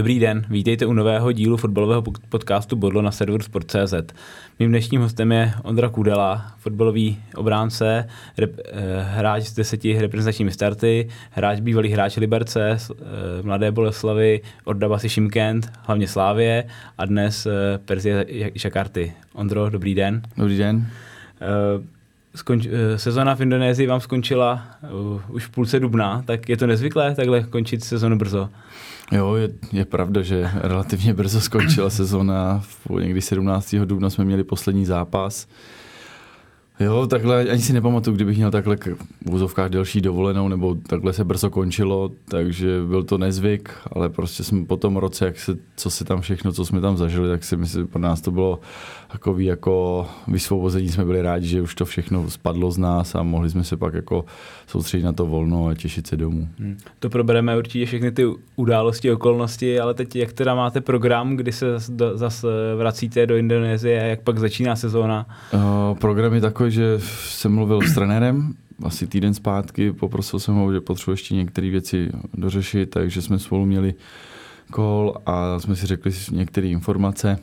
Dobrý den, vítejte u nového dílu fotbalového podcastu Bodlo na serveru Sport.cz. Mým dnešním hostem je Ondra Kudela, fotbalový obránce, rep, eh, hráč s deseti reprezentačními starty, hráč bývalý hráč Liberce, eh, Mladé Boleslavy, Ordabasy Šimkent, hlavně Slávě a dnes eh, Perzie Žakarty. Ondro, dobrý den. Dobrý den. Skonč, sezona v Indonésii vám skončila už v půlce dubna, tak je to nezvyklé takhle končit sezonu brzo? Jo, je, je pravda, že relativně brzo skončila sezona. Někdy 17. dubna jsme měli poslední zápas. Jo, takhle ani si nepamatuju, kdybych měl takhle v úzovkách delší dovolenou, nebo takhle se brzo končilo, takže byl to nezvyk, ale prostě jsme po tom roce, jak se, co se tam všechno, co jsme tam zažili, tak si myslím, pro nás to bylo takový jako vysvobození, jsme byli rádi, že už to všechno spadlo z nás a mohli jsme se pak jako soustředit na to volno a těšit se domů. Hmm. To probereme určitě všechny ty události, okolnosti, ale teď jak teda máte program, kdy se zase vracíte do Indonésie a jak pak začíná sezóna? Uh, program je takový, že jsem mluvil s trenérem asi týden zpátky, poprosil jsem ho, že potřebuji ještě některé věci dořešit, takže jsme spolu měli kol a jsme si řekli některé informace.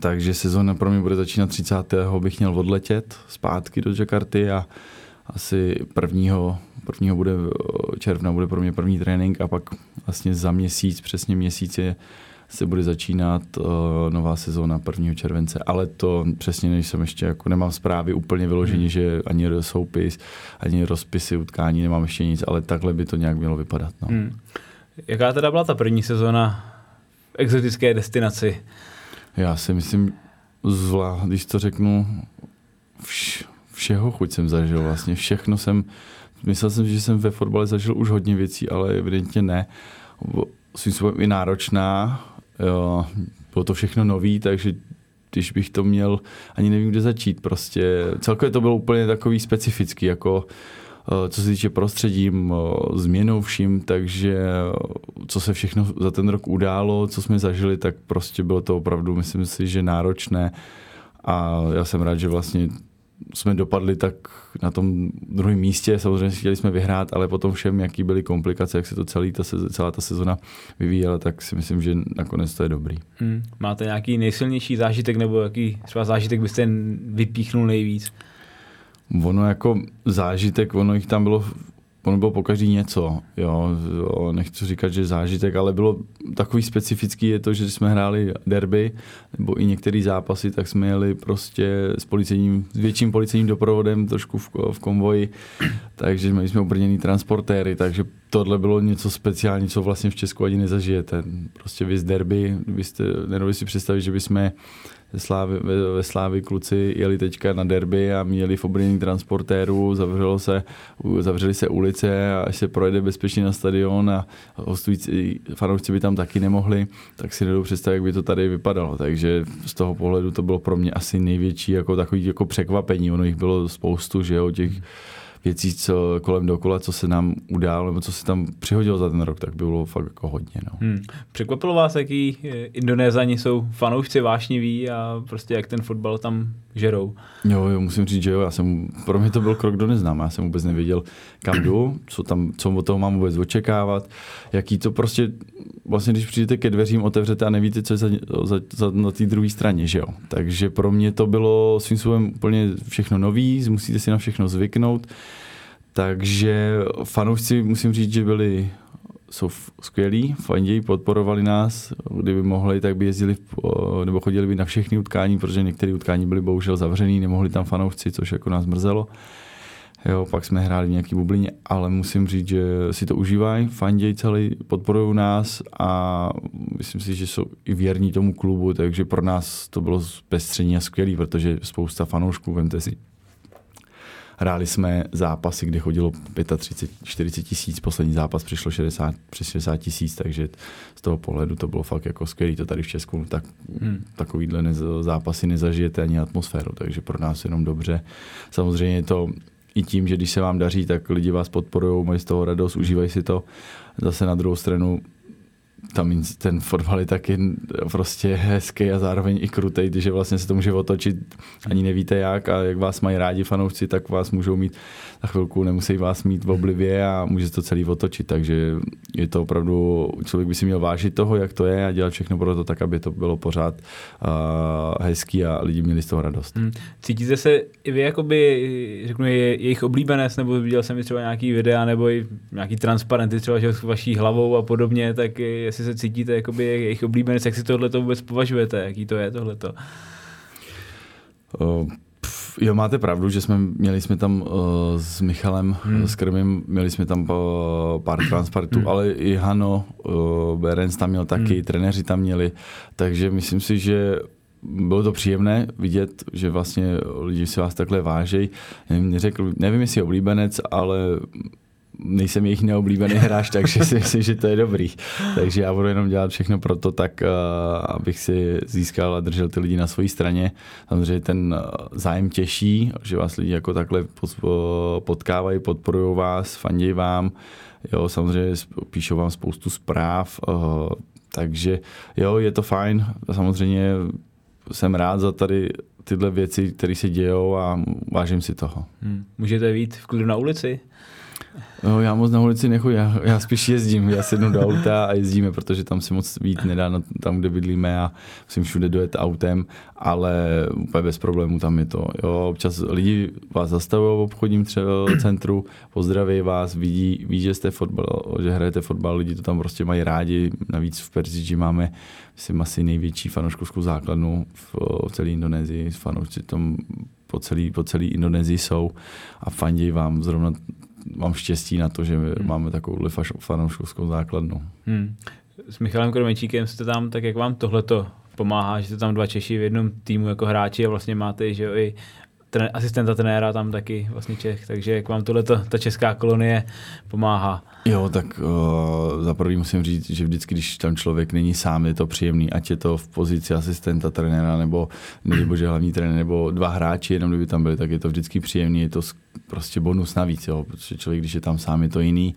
Takže sezóna pro mě bude začínat 30. bych měl odletět zpátky do Jakarty a asi prvního, prvního bude června bude pro mě první trénink a pak vlastně za měsíc, přesně měsíc je se bude začínat uh, nová sezóna 1. července, ale to přesně nejsem ještě, jako nemám zprávy úplně vyloženě, hmm. že ani soupis, ani rozpisy utkání, nemám ještě nic, ale takhle by to nějak mělo vypadat. No. Hmm. Jaká teda byla ta první sezóna v exotické destinaci? Já si myslím, zla, když to řeknu, vš, všeho chuť jsem zažil vlastně, všechno jsem, myslel jsem, že jsem ve fotbale zažil už hodně věcí, ale evidentně ne. Svým způsobem i náročná, jo, bylo to všechno nový, takže když bych to měl, ani nevím, kde začít prostě. Celkově to bylo úplně takový specifický, jako co se týče prostředím, eh, změnou vším, takže eh, co se všechno za ten rok událo, co jsme zažili, tak prostě bylo to opravdu, myslím si, že náročné a já jsem rád, že vlastně jsme dopadli tak na tom druhém místě, samozřejmě chtěli jsme vyhrát, ale potom všem, jaký byly komplikace, jak se to celý ta, celá ta sezona vyvíjela, tak si myslím, že nakonec to je dobrý. Hmm. Máte nějaký nejsilnější zážitek nebo jaký třeba zážitek byste vypíchnul nejvíc? Ono jako zážitek, ono jich tam bylo ono bylo pokaždý něco, jo, jo, nechci říkat, že zážitek, ale bylo takový specifický je to, že jsme hráli derby, nebo i některé zápasy, tak jsme jeli prostě s policejním, s větším policejním doprovodem, trošku v, v konvoji, takže jsme jsme obrněný transportéry, takže tohle bylo něco speciální, co vlastně v Česku ani nezažijete. Prostě vy z derby, byste, nedovedli si představit, že bychom Slávy, ve, ve Slávy kluci jeli teďka na derby a měli v obrnění transportéru, zavřelo se, zavřeli se ulice a až se projede bezpečně na stadion a hostující fanoušci by tam taky nemohli, tak si nedou představit, jak by to tady vypadalo. Takže z toho pohledu to bylo pro mě asi největší jako takový jako překvapení. Ono jich bylo spoustu, že jo, těch věcí co kolem dokola, co se nám událo, nebo co se tam přihodilo za ten rok, tak bylo fakt jako hodně. No. Hmm. Překvapilo vás, jaký eh, Indonézani jsou fanoušci vášniví a prostě jak ten fotbal tam žerou? Jo, jo, musím říct, že jo, já jsem, pro mě to byl krok do neznáma, já jsem vůbec nevěděl, kam jdu, co tam, co od toho mám vůbec očekávat, jaký to prostě, vlastně když přijdete ke dveřím, otevřete a nevíte, co je za, za, za na té druhé straně, že jo. Takže pro mě to bylo svým způsobem úplně všechno nový, musíte si na všechno zvyknout, takže fanoušci musím říct, že byli jsou skvělí, fandí, podporovali nás, kdyby mohli, tak by jezdili nebo chodili by na všechny utkání, protože některé utkání byly bohužel zavřený, nemohli tam fanoušci, což jako nás mrzelo. Jo, pak jsme hráli v nějaký bublině, ale musím říct, že si to užívají, fandějí celý, podporují nás a myslím si, že jsou i věrní tomu klubu, takže pro nás to bylo pestření a skvělý, protože spousta fanoušků, vemte si, Hráli jsme zápasy, kde chodilo 35-40 tisíc, poslední zápas přišlo 60, přes 60 tisíc, takže z toho pohledu to bylo fakt jako skvělé. To tady v Česku tak, hmm. takovýhle nez, zápasy nezažijete ani atmosféru, takže pro nás jenom dobře. Samozřejmě to i tím, že když se vám daří, tak lidi vás podporují, mají z toho radost, užívají si to. Zase na druhou stranu tam ten fotbal je taky prostě hezký a zároveň i krutej, že vlastně se to může otočit, ani nevíte jak a jak vás mají rádi fanoušci, tak vás můžou mít na chvilku, nemusí vás mít v oblivě a může to celý otočit, takže je to opravdu, člověk by si měl vážit toho, jak to je a dělat všechno pro to tak, aby to bylo pořád uh, hezký a lidi měli z toho radost. Hmm. Cítíte se i vy jakoby, řeknu, je, jejich oblíbenec, nebo viděl jsem třeba nějaký videa, nebo i nějaký transparenty třeba s vaší hlavou a podobně, tak jestli se cítíte jakoby jejich oblíbenec, jak si tohle vůbec považujete, jaký to je tohleto? Uh, jo, máte pravdu, že jsme měli jsme tam uh, s Michalem, hmm. s Krmím, měli jsme tam uh, pár transparentů, hmm. ale i Hano, uh, Berens tam měl taky, hmm. trenéři tam měli, takže myslím si, že bylo to příjemné vidět, že vlastně lidi si vás takhle vážejí. Nevím, neřekl, nevím jestli je oblíbenec, ale nejsem jejich neoblíbený hráč, takže si myslím, že to je dobrý. Takže já budu jenom dělat všechno pro to tak, uh, abych si získal a držel ty lidi na své straně. Samozřejmě ten eh, zájem těší, že vás lidi jako takhle potkávají, podporují vás, fandí vám. Jo, samozřejmě píšou vám spoustu zpráv, takže jo, je to fajn. Samozřejmě jsem rád za tady tyhle věci, které se dějou a vážím si toho. Hmm. Můžete vít v klidu na ulici? No, já moc na ulici nechodím, já, já spíš jezdím, já sednu do auta a jezdíme, protože tam se moc vít nedá na, tam, kde bydlíme a musím všude dojet autem, ale úplně bez problémů tam je to. Jo, občas lidi vás zastavují v obchodním třeba centru, pozdraví vás, vidí, ví, že jste fotbal, že hrajete fotbal, lidi to tam prostě mají rádi, navíc v Perziči máme myslím asi největší fanouškovskou základnu v, v celé Indonésii, fanoušci tam po celé po celý Indonésii jsou a fandí vám. Zrovna mám štěstí na to, že hmm. máme takovou fanouškovskou základnu. Hmm. S Michalem Kromečíkem jste tam, tak jak vám tohleto pomáhá, že jste tam dva Češi v jednom týmu jako hráči a vlastně máte že jo, i ten, asistenta trenéra tam taky vlastně Čech, takže jak vám tohle ta česká kolonie pomáhá? Jo, tak uh, za prvý musím říct, že vždycky, když tam člověk není sám, je to příjemný, ať je to v pozici asistenta trenéra, nebo nebo že hlavní trenér, nebo dva hráči, jenom kdyby tam byli, tak je to vždycky příjemný, je to prostě bonus navíc, jo, protože člověk, když je tam sám, je to jiný.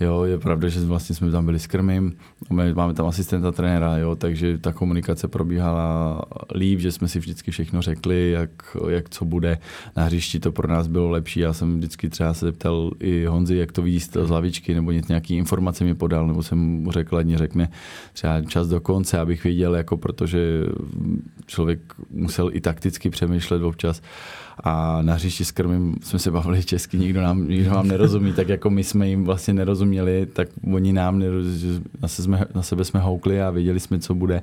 Jo, je pravda, že vlastně jsme tam byli s Krmím, máme tam asistenta trenéra, jo, takže ta komunikace probíhala líp, že jsme si vždycky všechno řekli, jak, jak co bude. Na hřišti to pro nás bylo lepší. Já jsem vždycky třeba se zeptal i Honzi, jak to vidí z lavičky, nebo nějaký informace mi podal, nebo jsem mu řekl, ať řekne třeba čas do konce, abych věděl, jako protože člověk musel i takticky přemýšlet občas a na hřišti s krmím jsme se bavili česky, nikdo nám, nikdo nám nerozumí, tak jako my jsme jim vlastně nerozuměli, tak oni nám nerozumí, na, se jsme, na sebe jsme houkli a věděli jsme, co bude,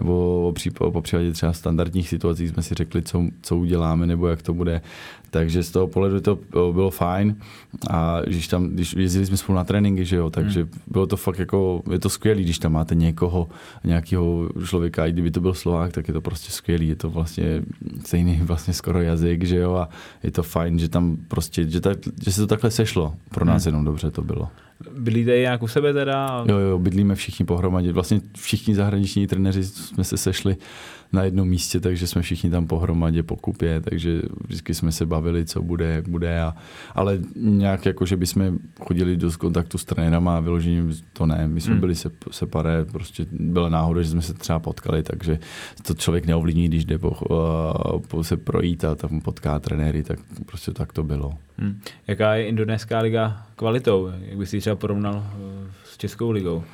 nebo po případě třeba standardních situací jsme si řekli, co, co uděláme, nebo jak to bude. Takže z toho pohledu to bylo fajn. A když tam, když jezdili jsme spolu na tréninky, že jo, takže hmm. bylo to fakt jako, je to skvělé, když tam máte někoho, nějakého člověka, i kdyby to byl Slovák, tak je to prostě skvělý. Je to vlastně stejný vlastně skoro jazyk, že jo, a je to fajn, že tam prostě, že, tak, že se to takhle sešlo. Pro nás hmm. jenom dobře to bylo. Bydlíte nějak u sebe teda? Jo, jo, bydlíme všichni pohromadě. Vlastně všichni zahraniční trenéři jsme se sešli na jednom místě, takže jsme všichni tam pohromadě po kupě, takže vždycky jsme se bavili, co bude, jak bude. A, ale nějak jako, že bychom chodili do kontaktu s trenérama a vyložením to ne. My jsme hmm. byli se, separé, prostě byla náhoda, že jsme se třeba potkali, takže to člověk neovlivní, když jde po, po se projít a tam potká trenéry, tak prostě tak to bylo. Hmm. Jaká je indonéská liga kvalitou? Jak bys si třeba porovnal eh, s Českou ligou?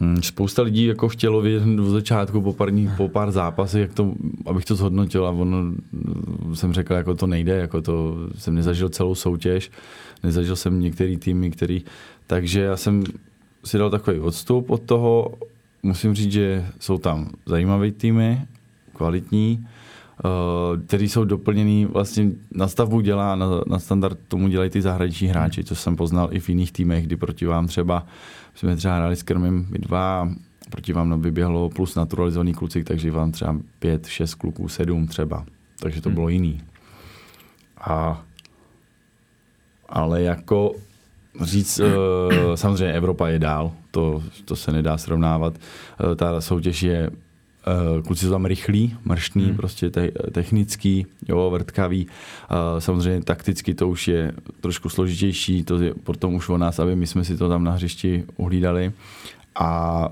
Hmm, spousta lidí jako chtělo vědět v začátku po pár, po pár zápasech, jak to, abych to zhodnotil a ono, jsem řekl, jako to nejde, jako to jsem nezažil celou soutěž, nezažil jsem některý týmy, který, takže já jsem si dal takový odstup od toho, musím říct, že jsou tam zajímavé týmy, kvalitní, který jsou doplněný, vlastně na stavbu dělá, na, na standard tomu dělají ty zahraniční hráči, co jsem poznal i v jiných týmech, kdy proti vám třeba, jsme třeba hráli s Krmem dva, proti vám vyběhlo plus naturalizovaný kluci, takže vám třeba pět, šest kluků, sedm třeba. Takže to hmm. bylo jiný. A, ale jako říct, uh, samozřejmě Evropa je dál, to, to se nedá srovnávat. Uh, ta soutěž je kluci jsou tam rychlí, mrštní, hmm. prostě te- technický, jo, vrtkavý. Samozřejmě takticky to už je trošku složitější, to je potom už o nás, aby my jsme si to tam na hřišti uhlídali. A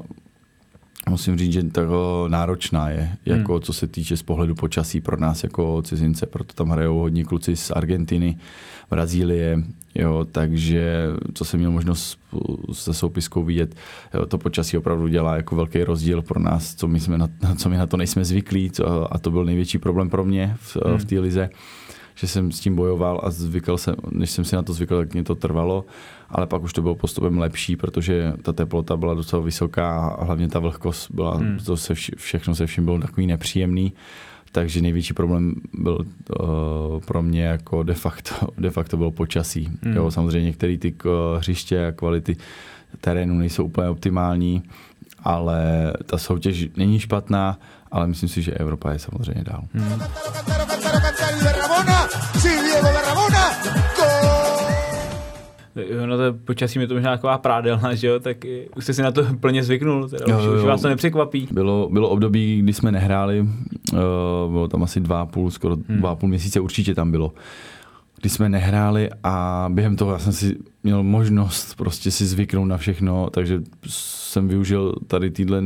musím říct, že to náročná je, jako hmm. co se týče z pohledu počasí pro nás jako cizince, proto tam hrajou hodně kluci z Argentiny, Brazílie, jo, takže co jsem měl možnost se soupiskou vidět, jo, to počasí opravdu dělá jako velký rozdíl pro nás, co my, jsme na, co my na to nejsme zvyklí co, a to byl největší problém pro mě v, hmm. v té lize že jsem s tím bojoval a zvykl jsem, než jsem si na to zvykl, tak mě to trvalo, ale pak už to bylo postupem lepší, protože ta teplota byla docela vysoká a hlavně ta vlhkost byla, hmm. to se vš- všechno se vším bylo takový nepříjemný, takže největší problém byl uh, pro mě jako de facto, de facto bylo počasí. Hmm. Jo, samozřejmě některé ty hřiště a kvality terénu nejsou úplně optimální, ale ta soutěž není špatná, ale myslím si, že Evropa je samozřejmě dál. Hmm. No to počasí mi to možná taková prádelna, že jo, tak už jste si na to plně zvyknul, teda jo, už, jo. už vás to nepřekvapí. Bylo, bylo období, kdy jsme nehráli, uh, bylo tam asi dva půl, skoro hmm. dva a půl měsíce určitě tam bylo kdy jsme nehráli a během toho já jsem si měl možnost prostě si zvyknout na všechno, takže jsem využil tady týhle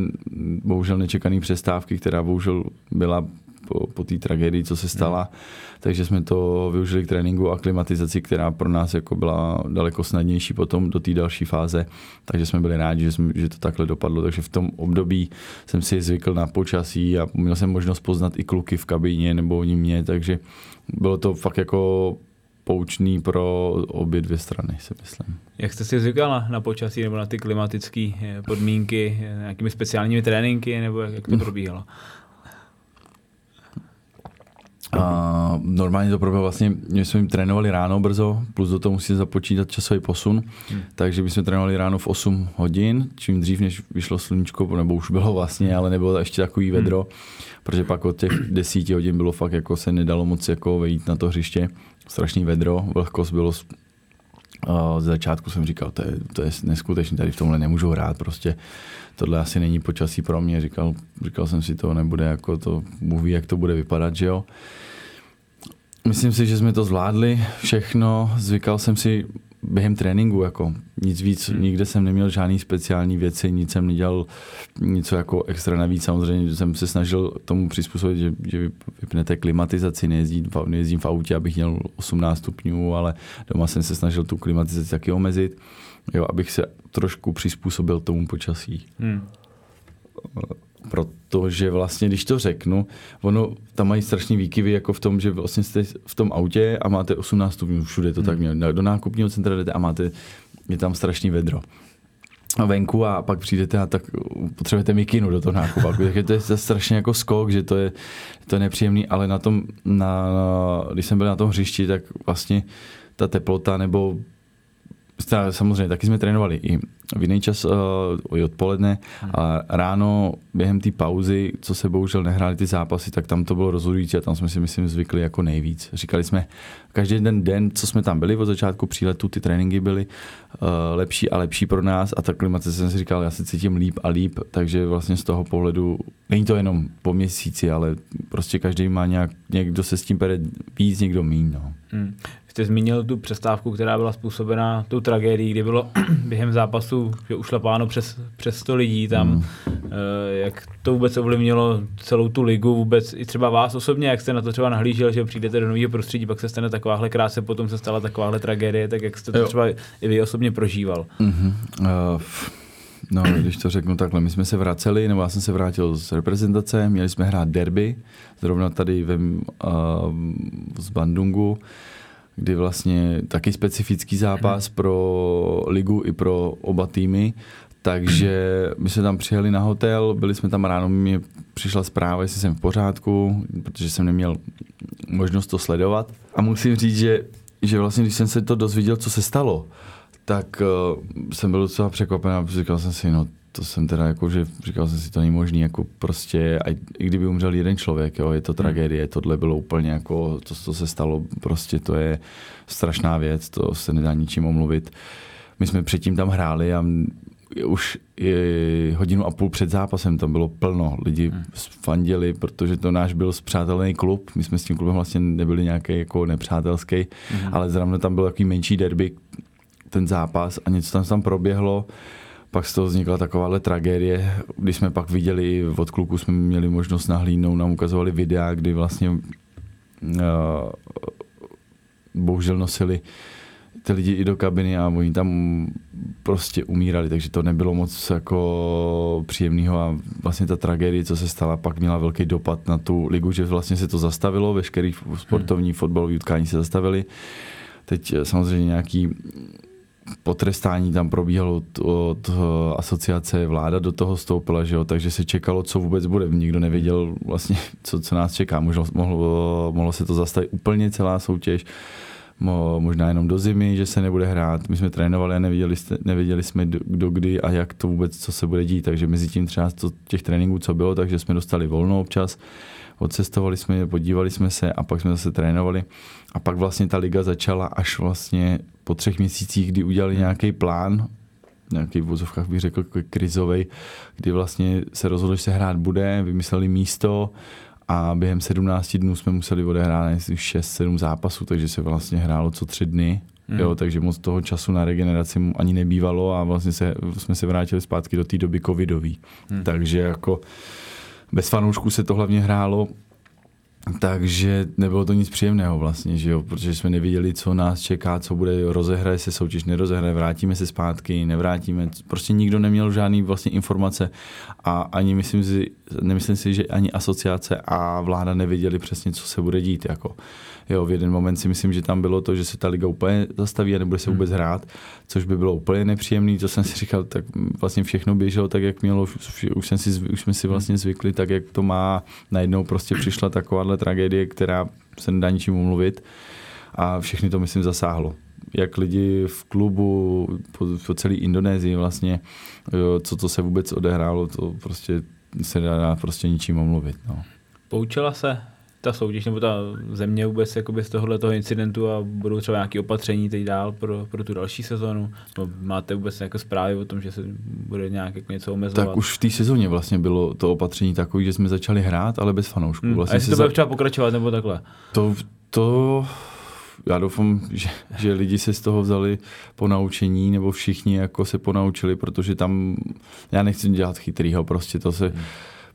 bohužel nečekaný přestávky, která bohužel byla po, po té tragédii, co se stala. Hmm. Takže jsme to využili k tréninku a klimatizaci, která pro nás jako byla daleko snadnější potom do té další fáze. Takže jsme byli rádi, že, jsme, že to takhle dopadlo. Takže v tom období jsem si zvykl na počasí a měl jsem možnost poznat i kluky v kabině nebo oni mě, takže bylo to fakt jako poučný pro obě dvě strany, si myslím. Jak jste si zvykal na, počasí nebo na ty klimatické podmínky, nějakými speciálními tréninky, nebo jak, jak to probíhalo? A normálně to proběhlo vlastně, my jsme jim trénovali ráno brzo, plus do toho musí započítat časový posun, hmm. takže bychom trénovali ráno v 8 hodin, čím dřív, než vyšlo sluníčko, nebo už bylo vlastně, ale nebylo ještě takový hmm. vedro, hmm. protože pak od těch 10 hodin bylo fakt jako se nedalo moc jako vejít na to hřiště, strašný vedro, vlhkost bylo z začátku jsem říkal, to je, to je neskutečné, tady v tomhle nemůžu hrát, prostě tohle asi není počasí pro mě, říkal, říkal jsem si to, nebude jako to, mluví, jak to bude vypadat, že jo. Myslím si, že jsme to zvládli všechno, zvykal jsem si během tréninku, jako nic víc, hmm. nikde jsem neměl žádný speciální věci, nic jsem nedělal něco jako extra navíc. Samozřejmě jsem se snažil tomu přizpůsobit, že, že vypnete klimatizaci, nejezdím, nejezdím v autě, abych měl 18 stupňů, ale doma jsem se snažil tu klimatizaci taky omezit, jo, abych se trošku přizpůsobil tomu počasí. Hmm protože vlastně, když to řeknu, ono tam mají strašný výkyvy jako v tom, že vlastně jste v tom autě a máte 18 stupňů, všude to hmm. tak mělo. Do nákupního centra jdete a máte, je tam strašný vedro a venku a pak přijdete a tak potřebujete mikinu do toho nákupu. Takže to je strašně jako skok, že to je, to je nepříjemný, ale na tom, na, když jsem byl na tom hřišti, tak vlastně ta teplota nebo samozřejmě taky jsme trénovali i v jiný čas, uh, i odpoledne a ráno během té pauzy, co se bohužel nehrály ty zápasy, tak tam to bylo rozhodující a tam jsme si myslím zvykli jako nejvíc. Říkali jsme, každý ten den, co jsme tam byli od začátku příletu, ty tréninky byly uh, lepší a lepší pro nás a ta klimatizace jsem si říkal, já se cítím líp a líp, takže vlastně z toho pohledu, není to jenom po měsíci, ale prostě každý má nějak, někdo se s tím pere víc, někdo míň. No. Hmm jste zmínil tu přestávku, která byla způsobena tou tragédií, kdy bylo během zápasu že ušlapáno přes, přes 100 lidí tam. Mm. Jak to vůbec ovlivnilo celou tu ligu, vůbec i třeba vás osobně, jak jste na to třeba nahlížel, že přijdete do nového prostředí, pak se stane takováhle krásce, potom se stala takováhle tragédie, tak jak jste to jo. třeba i vy osobně prožíval? Mm-hmm. Uh, no, když to řeknu takhle, my jsme se vraceli, nebo já jsem se vrátil z reprezentace, měli jsme hrát derby, zrovna tady ve, uh, z Bandungu kdy vlastně taky specifický zápas pro ligu i pro oba týmy. Takže my jsme tam přijeli na hotel, byli jsme tam ráno, mi přišla zpráva, jestli jsem v pořádku, protože jsem neměl možnost to sledovat. A musím říct, že, že vlastně, když jsem se to dozvěděl, co se stalo, tak uh, jsem byl docela překvapený a říkal jsem si, no to jsem teda jako, že říkal jsem si, to není možný, jako prostě, a i kdyby umřel jeden člověk, jo, je to hmm. tragédie, tohle bylo úplně jako, to, co se stalo, prostě to je strašná věc, to se nedá ničím omluvit. My jsme předtím tam hráli a už je hodinu a půl před zápasem tam bylo plno. Lidi hmm. fandili, protože to náš byl zpřátelený klub. My jsme s tím klubem vlastně nebyli nějaký jako nepřátelský, hmm. ale zrovna tam byl takový menší derby, ten zápas a něco tam tam proběhlo. Pak z toho vznikla takováhle tragédie, když jsme pak viděli, od kluku jsme měli možnost nahlídnout, nám ukazovali videa, kdy vlastně uh, bohužel nosili ty lidi i do kabiny a oni tam prostě umírali, takže to nebylo moc jako příjemného a vlastně ta tragédie, co se stala, pak měla velký dopad na tu ligu, že vlastně se to zastavilo, veškerý sportovní hmm. fotbalový utkání se zastavili. Teď samozřejmě nějaký potrestání tam probíhalo od, od asociace, vláda do toho stoupila, že jo, takže se čekalo, co vůbec bude. Nikdo nevěděl vlastně, co, co nás čeká. Možno, mohlo, mohlo se to zastavit úplně celá soutěž možná jenom do zimy, že se nebude hrát. My jsme trénovali a nevěděli, nevěděli jsme kdo kdy a jak to vůbec, co se bude dít. Takže mezi tím třeba to, těch tréninků, co bylo, takže jsme dostali volno občas, odcestovali jsme, podívali jsme se a pak jsme zase trénovali. A pak vlastně ta liga začala až vlastně po třech měsících, kdy udělali nějaký plán, nějaký v vozovkách bych řekl krizový, kdy vlastně se rozhodlo, že se hrát bude, vymysleli místo, a během 17 dnů jsme museli odehrát 6-7 zápasů, takže se vlastně hrálo co tři dny. Hmm. Jo, takže moc toho času na regeneraci ani nebývalo a vlastně se, jsme se vrátili zpátky do té doby covidový. Hmm. Takže jako bez fanoušků se to hlavně hrálo takže nebylo to nic příjemného vlastně, že jo? protože jsme neviděli, co nás čeká, co bude, rozehraje se soutěž, nerozehraje, vrátíme se zpátky, nevrátíme. Prostě nikdo neměl žádný vlastně informace a ani myslím si, nemyslím si, že ani asociace a vláda nevěděli přesně, co se bude dít. Jako. Jo, v jeden moment si myslím, že tam bylo to, že se ta liga úplně zastaví a nebude se hmm. vůbec hrát, což by bylo úplně nepříjemné. To jsem si říkal, tak vlastně všechno běželo tak, jak mělo, už, už, jsem si, už jsme si vlastně zvykli, tak jak to má. Najednou prostě přišla takováhle tragédie, která se nedá ničím umluvit a všechny to, myslím, zasáhlo jak lidi v klubu po, po celé Indonésii vlastně, jo, co to se vůbec odehrálo, to prostě se dá prostě ničím omluvit. No. Poučila se ta soutěž nebo ta země vůbec jakoby z tohohle toho incidentu a budou třeba nějaké opatření teď dál pro, pro tu další sezonu? No, máte vůbec nějaké zprávy o tom, že se bude nějak jako něco omezovat? Tak už v té sezóně vlastně bylo to opatření takové, že jsme začali hrát, ale bez fanoušků. Hmm. Vlastně a jestli to bude za... třeba pokračovat nebo takhle? To, to já doufám, že, že lidi se z toho vzali po naučení, nebo všichni jako se ponaučili, protože tam, já nechci dělat chytrýho, prostě to se, hmm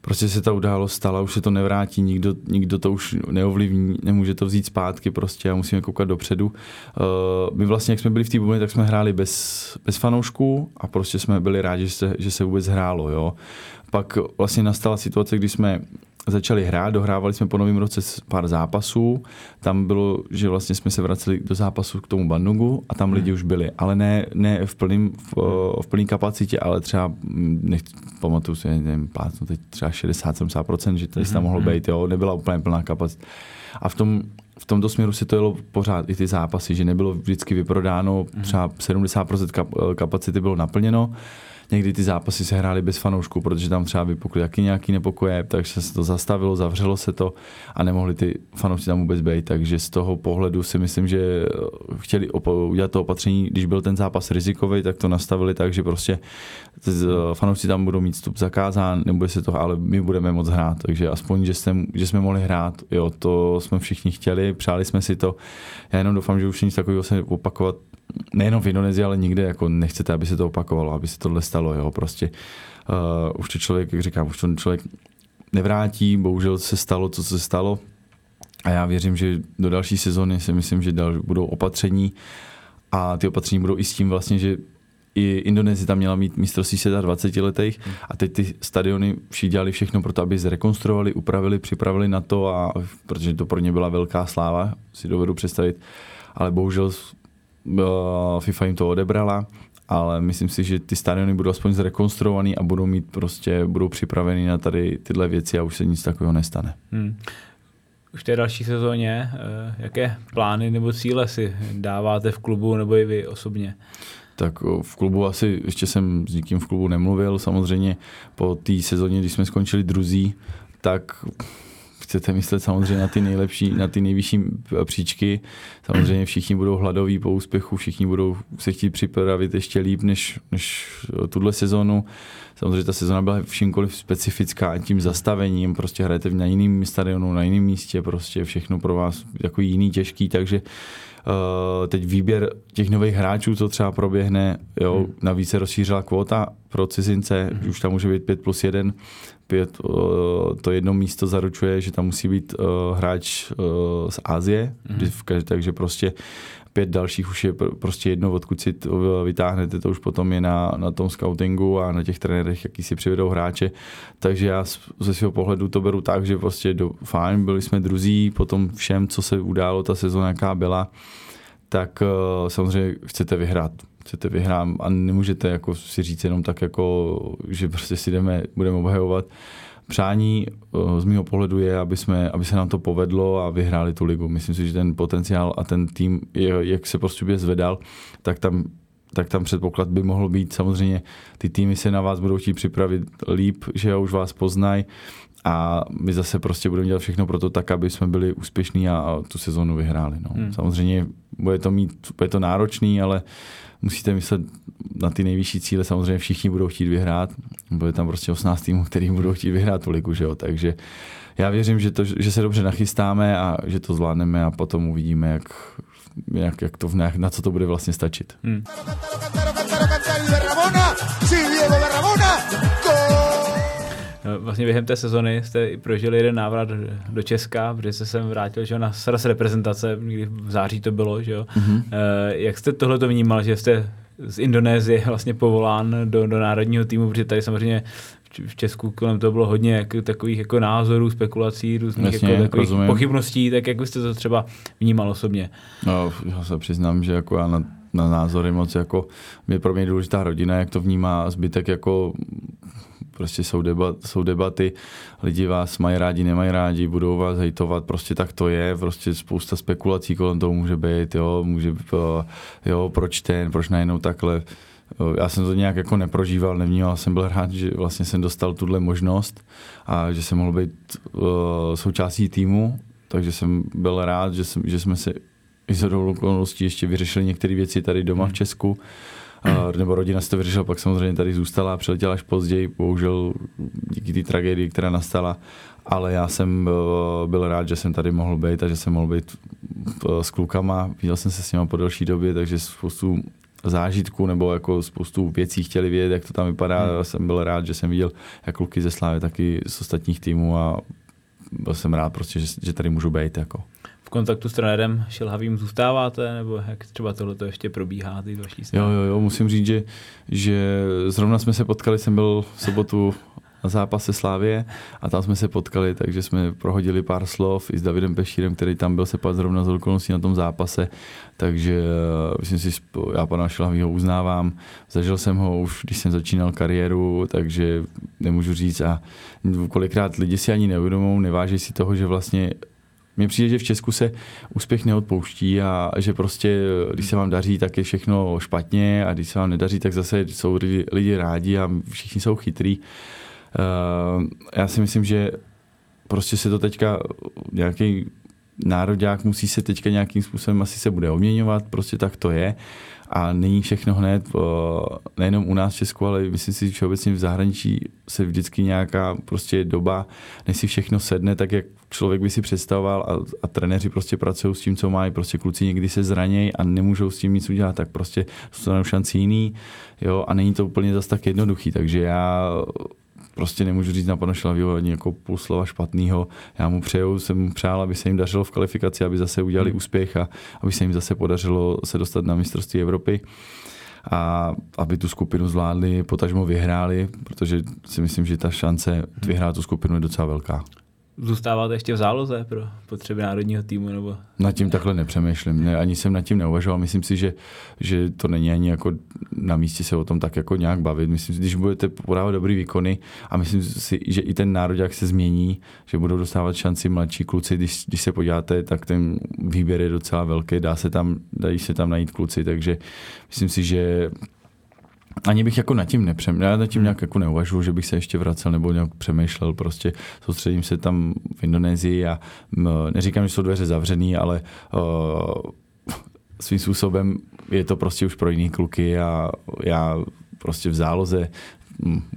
prostě se ta událost stala, už se to nevrátí, nikdo, nikdo to už neovlivní, nemůže to vzít zpátky prostě a musíme koukat dopředu. Uh, my vlastně, jak jsme byli v té bublině, tak jsme hráli bez, bez fanoušků a prostě jsme byli rádi, že se, že se vůbec hrálo. Jo. Pak vlastně nastala situace, kdy jsme začali hrát, dohrávali jsme po novém roce pár zápasů, tam bylo, že vlastně jsme se vraceli do zápasu k tomu Bandungu a tam hmm. lidi už byli, ale ne, ne v, plným, v, v plný kapacitě, ale třeba, mm, nech, pamatuju si, nevím, plácnu teď třeba 60-70%, že tady hmm. tam mohlo hmm. být, jo, nebyla úplně plná kapacita. A v tom, v tomto směru si to jelo pořád i ty zápasy, že nebylo vždycky vyprodáno, hmm. třeba 70% kapacity bylo naplněno, někdy ty zápasy se hrály bez fanoušků, protože tam třeba vypukly jaký nějaký nepokoje, takže se to zastavilo, zavřelo se to a nemohli ty fanoušci tam vůbec být. Takže z toho pohledu si myslím, že chtěli udělat to opatření, když byl ten zápas rizikový, tak to nastavili tak, že prostě fanoušci tam budou mít vstup zakázán, nebude se to, ale my budeme moc hrát. Takže aspoň, že, jsme, že jsme mohli hrát, jo, to jsme všichni chtěli, přáli jsme si to. Já jenom doufám, že už nic takového se opakovat nejenom v Indonésii, ale nikde jako nechcete, aby se to opakovalo, aby se tohle stalo, jo, prostě uh, už to člověk, jak říkám, už to člověk nevrátí, bohužel se stalo, co se stalo. A já věřím, že do další sezóny si myslím, že dal, budou opatření a ty opatření budou i s tím vlastně, že i Indonésie tam měla mít mistrovství světa 20 letých a teď ty stadiony všichni dělali všechno pro to, aby zrekonstruovali, upravili, připravili na to a protože to pro ně byla velká sláva, si dovedu představit, ale bohužel FIFA jim to odebrala, ale myslím si, že ty stadiony budou aspoň zrekonstruovaný a budou mít prostě, budou připraveny na tady tyhle věci a už se nic takového nestane. Hmm. Už v té další sezóně, eh, jaké plány nebo cíle si dáváte v klubu nebo i vy osobně? tak v klubu asi ještě jsem s nikým v klubu nemluvil. Samozřejmě po té sezóně, když jsme skončili druzí, tak chcete myslet samozřejmě na ty nejlepší, na ty nejvyšší příčky. Samozřejmě všichni budou hladoví po úspěchu, všichni budou se chtít připravit ještě líp než, než tuhle sezonu. Samozřejmě ta sezona byla všimkoliv specifická tím zastavením, prostě hrajete na jiném stadionu, na jiném místě, prostě všechno pro vás jako jiný těžký, takže Uh, teď výběr těch nových hráčů, co třeba proběhne, jo, hmm. navíc se rozšířila kvota pro cizince, hmm. už tam může být 5 plus 1, 5, uh, to jedno místo zaručuje, že tam musí být uh, hráč uh, z Asie, hmm. takže prostě pět dalších už je prostě jedno, odkud si to vytáhnete, to už potom je na, na tom scoutingu a na těch trenérech, jaký si přivedou hráče. Takže já ze svého pohledu to beru tak, že prostě do, fajn, byli jsme druzí, potom všem, co se událo, ta sezóna, jaká byla, tak samozřejmě chcete vyhrát. Chcete vyhrát a nemůžete jako si říct jenom tak, jako, že prostě si jdeme, budeme obhajovat přání eh, z mého pohledu je, aby, jsme, aby se nám to povedlo a vyhráli tu ligu. Myslím si, že ten potenciál a ten tým, jak se postupně zvedal, tak tam tak tam předpoklad by mohl být. Samozřejmě ty týmy se na vás budou chtít připravit líp, že už vás poznají a my zase prostě budeme dělat všechno pro to tak, aby jsme byli úspěšní a, a tu sezonu vyhráli. No. Hmm. Samozřejmě bude to mít, bude to náročný, ale musíte myslet na ty nejvyšší cíle. Samozřejmě všichni budou chtít vyhrát. Bude tam prostě 18 týmů, který budou chtít vyhrát tu ligu, že jo? Takže já věřím, že, to, že se dobře nachystáme a že to zvládneme a potom uvidíme, jak, jak, jak to, na co to bude vlastně stačit. Hmm. Vlastně během té sezony jste prožili jeden návrat do Česka, protože se sem vrátil že na sraz reprezentace, kdy v září to bylo. Že jo? Mm-hmm. Jak jste tohle to vnímal, že jste z Indonésie vlastně povolán do, do národního týmu, protože tady samozřejmě v Česku kolem toho bylo hodně jako, takových jako názorů, spekulací, různých Jasně, jako, takových rozumím. pochybností, tak jak byste to třeba vnímal osobně? No, já se přiznám, že jako já na, na názory moc jako, je pro mě důležitá rodina, jak to vnímá zbytek jako prostě jsou, debat, jsou debaty, lidi vás mají rádi, nemají rádi, budou vás hejtovat, prostě tak to je, prostě spousta spekulací kolem toho může být, jo, může, jo, proč ten, proč najednou takhle. Já jsem to nějak jako neprožíval, nevnímal jsem byl rád, že vlastně jsem dostal tuhle možnost a že jsem mohl být uh, součástí týmu, takže jsem byl rád, že, jsem, že jsme se i za okolností ještě vyřešili některé věci tady doma v hmm. Česku nebo rodina si to vyřešila, pak samozřejmě tady zůstala a přiletěla až později, bohužel díky té tragédii, která nastala, ale já jsem eh, byl rád, že jsem tady mohl být a že jsem mohl být eh, s klukama, viděl jsem se s nimi po delší době, takže spoustu zážitků nebo jako spoustu věcí chtěli vědět, jak to tam vypadá. Hmm. Já jsem byl rád, že jsem viděl jak kluky ze Slávy, taky z ostatních týmů a byl jsem rád prostě, že, že tady můžu být. Jako v kontaktu s trenérem Šilhavým zůstáváte, nebo jak třeba tohle to ještě probíhá, ty vaší Jo, jo, jo, musím říct, že, že zrovna jsme se potkali, jsem byl v sobotu na zápase Slávě a tam jsme se potkali, takže jsme prohodili pár slov i s Davidem Pešírem, který tam byl se pat zrovna z okolností na tom zápase, takže eh, myslím si, já pana Šilhavýho uznávám, zažil jsem ho už, když jsem začínal kariéru, takže nemůžu říct a kolikrát lidi si ani neuvědomou, neváží si toho, že vlastně mně přijde, že v Česku se úspěch neodpouští a že prostě, když se vám daří, tak je všechno špatně a když se vám nedaří, tak zase jsou lidi, lidi rádi a všichni jsou chytrý. Uh, já si myslím, že prostě se to teďka nějaký národák musí se teďka nějakým způsobem asi se bude obměňovat, prostě tak to je a není všechno hned, nejenom u nás v Česku, ale myslím si, že všeobecně v zahraničí se vždycky nějaká prostě doba, než si všechno sedne, tak jak člověk by si představoval a, a trenéři prostě pracují s tím, co mají, prostě kluci někdy se zranějí a nemůžou s tím nic udělat, tak prostě dostanou šanci jiný, jo, a není to úplně zase tak jednoduchý, takže já prostě nemůžu říct na pana Šlavýho ani jako půl slova špatného. Já mu přeju, jsem mu přál, aby se jim dařilo v kvalifikaci, aby zase udělali hmm. úspěch a aby se jim zase podařilo se dostat na mistrovství Evropy a aby tu skupinu zvládli, potažmo vyhráli, protože si myslím, že ta šance vyhrát tu skupinu je docela velká. Zůstáváte ještě v záloze pro potřeby národního týmu? Nebo... Nad tím takhle nepřemýšlím. Ne, ani jsem nad tím neuvažoval. Myslím si, že, že to není ani jako na místě se o tom tak jako nějak bavit. Myslím si, když budete podávat dobrý výkony a myslím si, že i ten národ jak se změní, že budou dostávat šanci mladší kluci. Když, když se podíváte, tak ten výběr je docela velký. Dá se tam, dají se tam najít kluci, takže myslím si, že ani bych jako nad tím nepřemýšlel, já nad tím nějak jako neuvažuji, že bych se ještě vracel nebo nějak přemýšlel, prostě soustředím se tam v Indonésii a neříkám, že jsou dveře zavřený, ale uh, svým způsobem je to prostě už pro jiný kluky a já prostě v záloze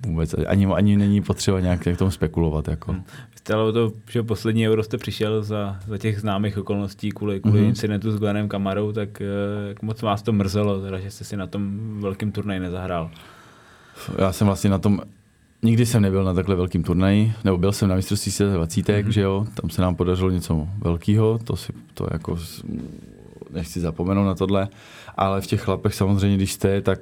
vůbec ani, ani není potřeba nějak k tomu spekulovat. Jako. Stalo to, že poslední euro jste přišel za, za těch známých okolností kvůli, kvůli mm-hmm. incidentu s Glenem Kamarou, tak eh, jak moc vás to mrzelo, teda, že jste si na tom velkém turnaji nezahrál? Já jsem vlastně na tom Nikdy jsem nebyl na takhle velkým turnaji, nebo byl jsem na mistrovství světa 20, mm-hmm. že jo, tam se nám podařilo něco velkého, to si to jako nechci zapomenout na tohle, ale v těch chlapech samozřejmě, když jste, tak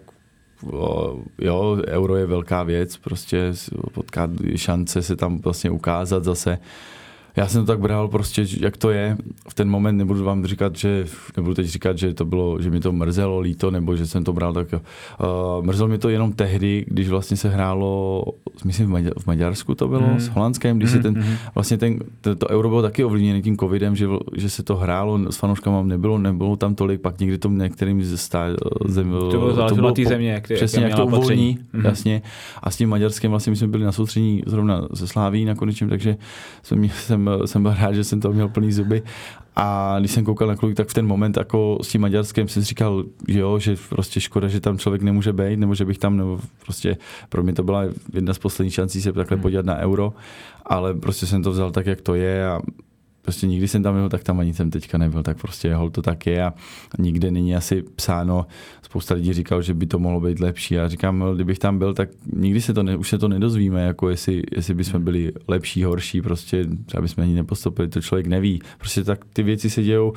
jo, euro je velká věc, prostě potkat šance se tam vlastně ukázat zase já jsem to tak bral prostě, jak to je. V ten moment nebudu vám říkat, že nebudu teď říkat, že to bylo, že mi to mrzelo, líto, nebo že jsem to bral tak. Uh, mrzelo mi to jenom tehdy, když vlastně se hrálo, myslím v, Maďar, v Maďarsku to bylo, mm. s Holandskem, když mm, se ten, mm. vlastně ten, to, to euro bylo taky ovlivněné tím covidem, že, že se to hrálo, s fanouškama nebylo, nebylo tam tolik, pak někdy to některým stá, zem, to bylo, to bylo na té země, jak, přesně, jak to uvolní, mm. jasně. A s tím Maďarskem vlastně my jsme byli na soustřední zrovna ze Sláví na konečném, takže jsem, jsem jsem, jsem byl rád, že jsem to měl plný zuby. A když jsem koukal na kluk, tak v ten moment jako s tím maďarským jsem si říkal, že jo, že prostě škoda, že tam člověk nemůže být, nebo že bych tam, nebo prostě pro mě to byla jedna z posledních šancí se takhle hmm. podívat na euro, ale prostě jsem to vzal tak, jak to je a prostě nikdy jsem tam nebyl, tak tam ani jsem teďka nebyl, tak prostě hol to tak je a nikde není asi psáno. Spousta lidí říkal, že by to mohlo být lepší a říkám, kdybych tam byl, tak nikdy se to, ne, už se to nedozvíme, jako jestli, jestli bychom byli lepší, horší, prostě třeba bychom ani nepostupili, to člověk neví. Prostě tak ty věci se dějou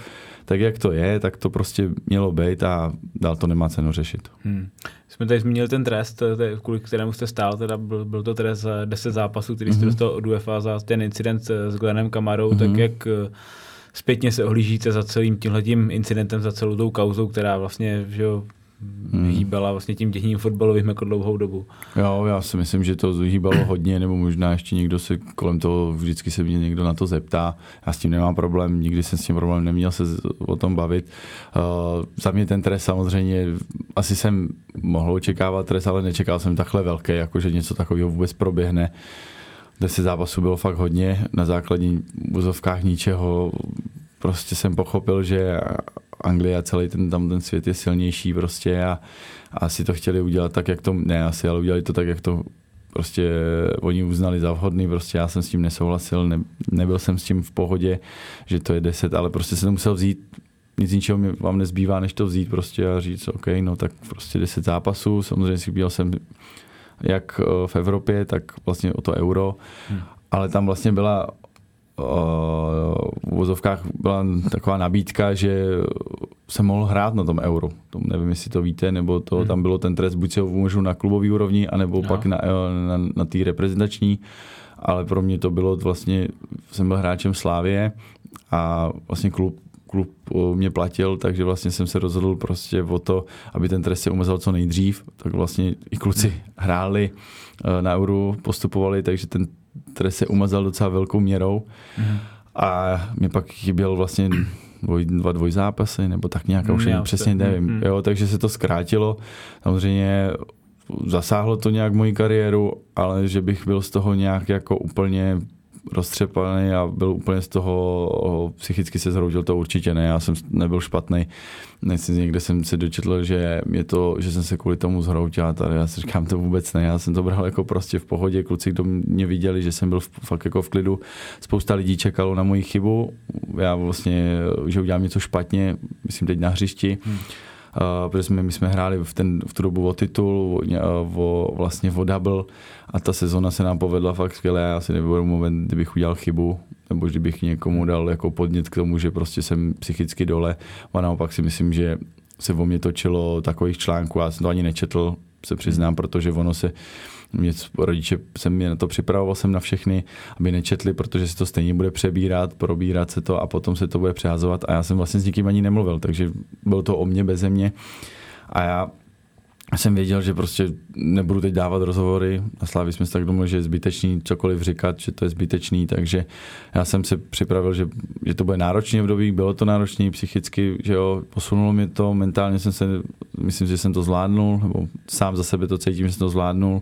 tak, jak to je, tak to prostě mělo být a dál to nemá cenu řešit. Hmm jsme tady zmínili ten trest, kvůli kterému jste stál, teda byl, byl to trest za 10 zápasů, který jste mm-hmm. dostal od UEFA za ten incident s Glenem Kamarou, mm-hmm. tak jak eh, zpětně se ohlížíte za celým tímhletím incidentem, za celou tou kauzou, která vlastně že jo, hmm. hýbala vlastně tím děním fotbalovým jako dlouhou dobu. Jo, já si myslím, že to hýbalo hodně, nebo možná ještě někdo se kolem toho, vždycky se mě někdo na to zeptá. Já s tím nemám problém, nikdy jsem s tím problém neměl se o tom bavit. Uh, za mě ten trest samozřejmě, asi jsem mohl očekávat trest, ale nečekal jsem takhle velký, jako že něco takového vůbec proběhne. Deset zápasů bylo fakt hodně, na základní vozovkách ničeho. Prostě jsem pochopil, že Anglie a celý ten, tam ten svět je silnější prostě a, a asi to chtěli udělat tak, jak to, ne asi, ale udělali to tak, jak to prostě oni uznali za vhodný, prostě. Já jsem s tím nesouhlasil, ne, nebyl jsem s tím v pohodě, že to je 10, ale prostě jsem to musel vzít, nic ničeho mi vám nezbývá, než to vzít prostě a říct, OK, no tak prostě 10 zápasů, samozřejmě si jsem jak eh, v Evropě, tak vlastně o to euro, hmm. ale tam vlastně byla v vozovkách byla taková nabídka, že jsem mohl hrát na tom euro. To nevím, jestli to víte, nebo to hmm. tam bylo ten trest, buď se ho můžu na klubový úrovni, anebo no. pak na, na, na té reprezentační. Ale pro mě to bylo vlastně, jsem byl hráčem Slávě a vlastně klub klub mě platil, takže vlastně jsem se rozhodl prostě o to, aby ten trest se umazal co nejdřív, tak vlastně i kluci hmm. hráli na euro, postupovali, takže ten trest se umazal docela velkou měrou. Mm. A mi pak chyběl vlastně dvoj, dva dvojzápasy, nebo tak nějak, už mm, přesně nevím. Mm. Jo, takže se to zkrátilo. Samozřejmě zasáhlo to nějak moji kariéru, ale že bych byl z toho nějak jako úplně roztřepaný a byl úplně z toho, psychicky se zhroutil, to určitě ne, já jsem nebyl špatný. Nechci, někde jsem se dočetl, že, je to, že jsem se kvůli tomu zhroutil a tady já si říkám to vůbec ne, já jsem to bral jako prostě v pohodě, kluci, kdo mě viděli, že jsem byl fakt jako v klidu, spousta lidí čekalo na moji chybu, já vlastně, že udělám něco špatně, myslím teď na hřišti, hmm Uh, protože jsme, my jsme hráli v, ten, v tu dobu o titul, o, o, vlastně o double a ta sezona se nám povedla fakt skvěle. Já si nebudu moment, kdybych udělal chybu, nebo kdybych někomu dal jako podnět k tomu, že prostě jsem psychicky dole. A naopak si myslím, že se o mě točilo takových článků, já jsem to ani nečetl, se přiznám, protože ono se mě rodiče jsem mě na to připravoval jsem na všechny, aby nečetli, protože se to stejně bude přebírat, probírat se to a potom se to bude přehazovat a já jsem vlastně s nikým ani nemluvil, takže bylo to o mě, beze mě. A já jsem věděl, že prostě nebudu teď dávat rozhovory. Na Slávě jsme se tak domluvili, že je zbytečný cokoliv říkat, že to je zbytečný, takže já jsem se připravil, že, že to bude náročný období, bylo to náročný psychicky, že jo, posunulo mě to, mentálně jsem se myslím, že jsem to zvládnul, nebo sám za sebe to cítím, že jsem to zvládnul.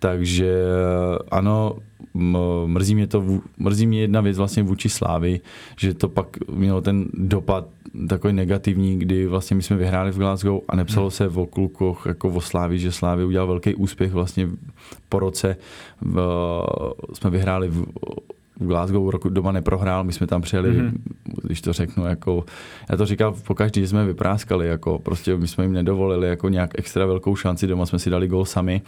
Takže ano, mrzí mě to, mrzí mě jedna věc vlastně vůči Slávy, že to pak mělo ten dopad takový negativní, kdy vlastně my jsme vyhráli v Glasgow a nepsalo hmm. se o klukoch jako o Slávy, že Slávy udělal velký úspěch vlastně po roce. V, jsme vyhráli v, v Glasgow roku doma neprohrál, my jsme tam přijeli, mm-hmm. když to řeknu, jako, já to říkal po každý, jsme vypráskali, jako prostě my jsme jim nedovolili jako nějak extra velkou šanci, doma jsme si dali gol sami,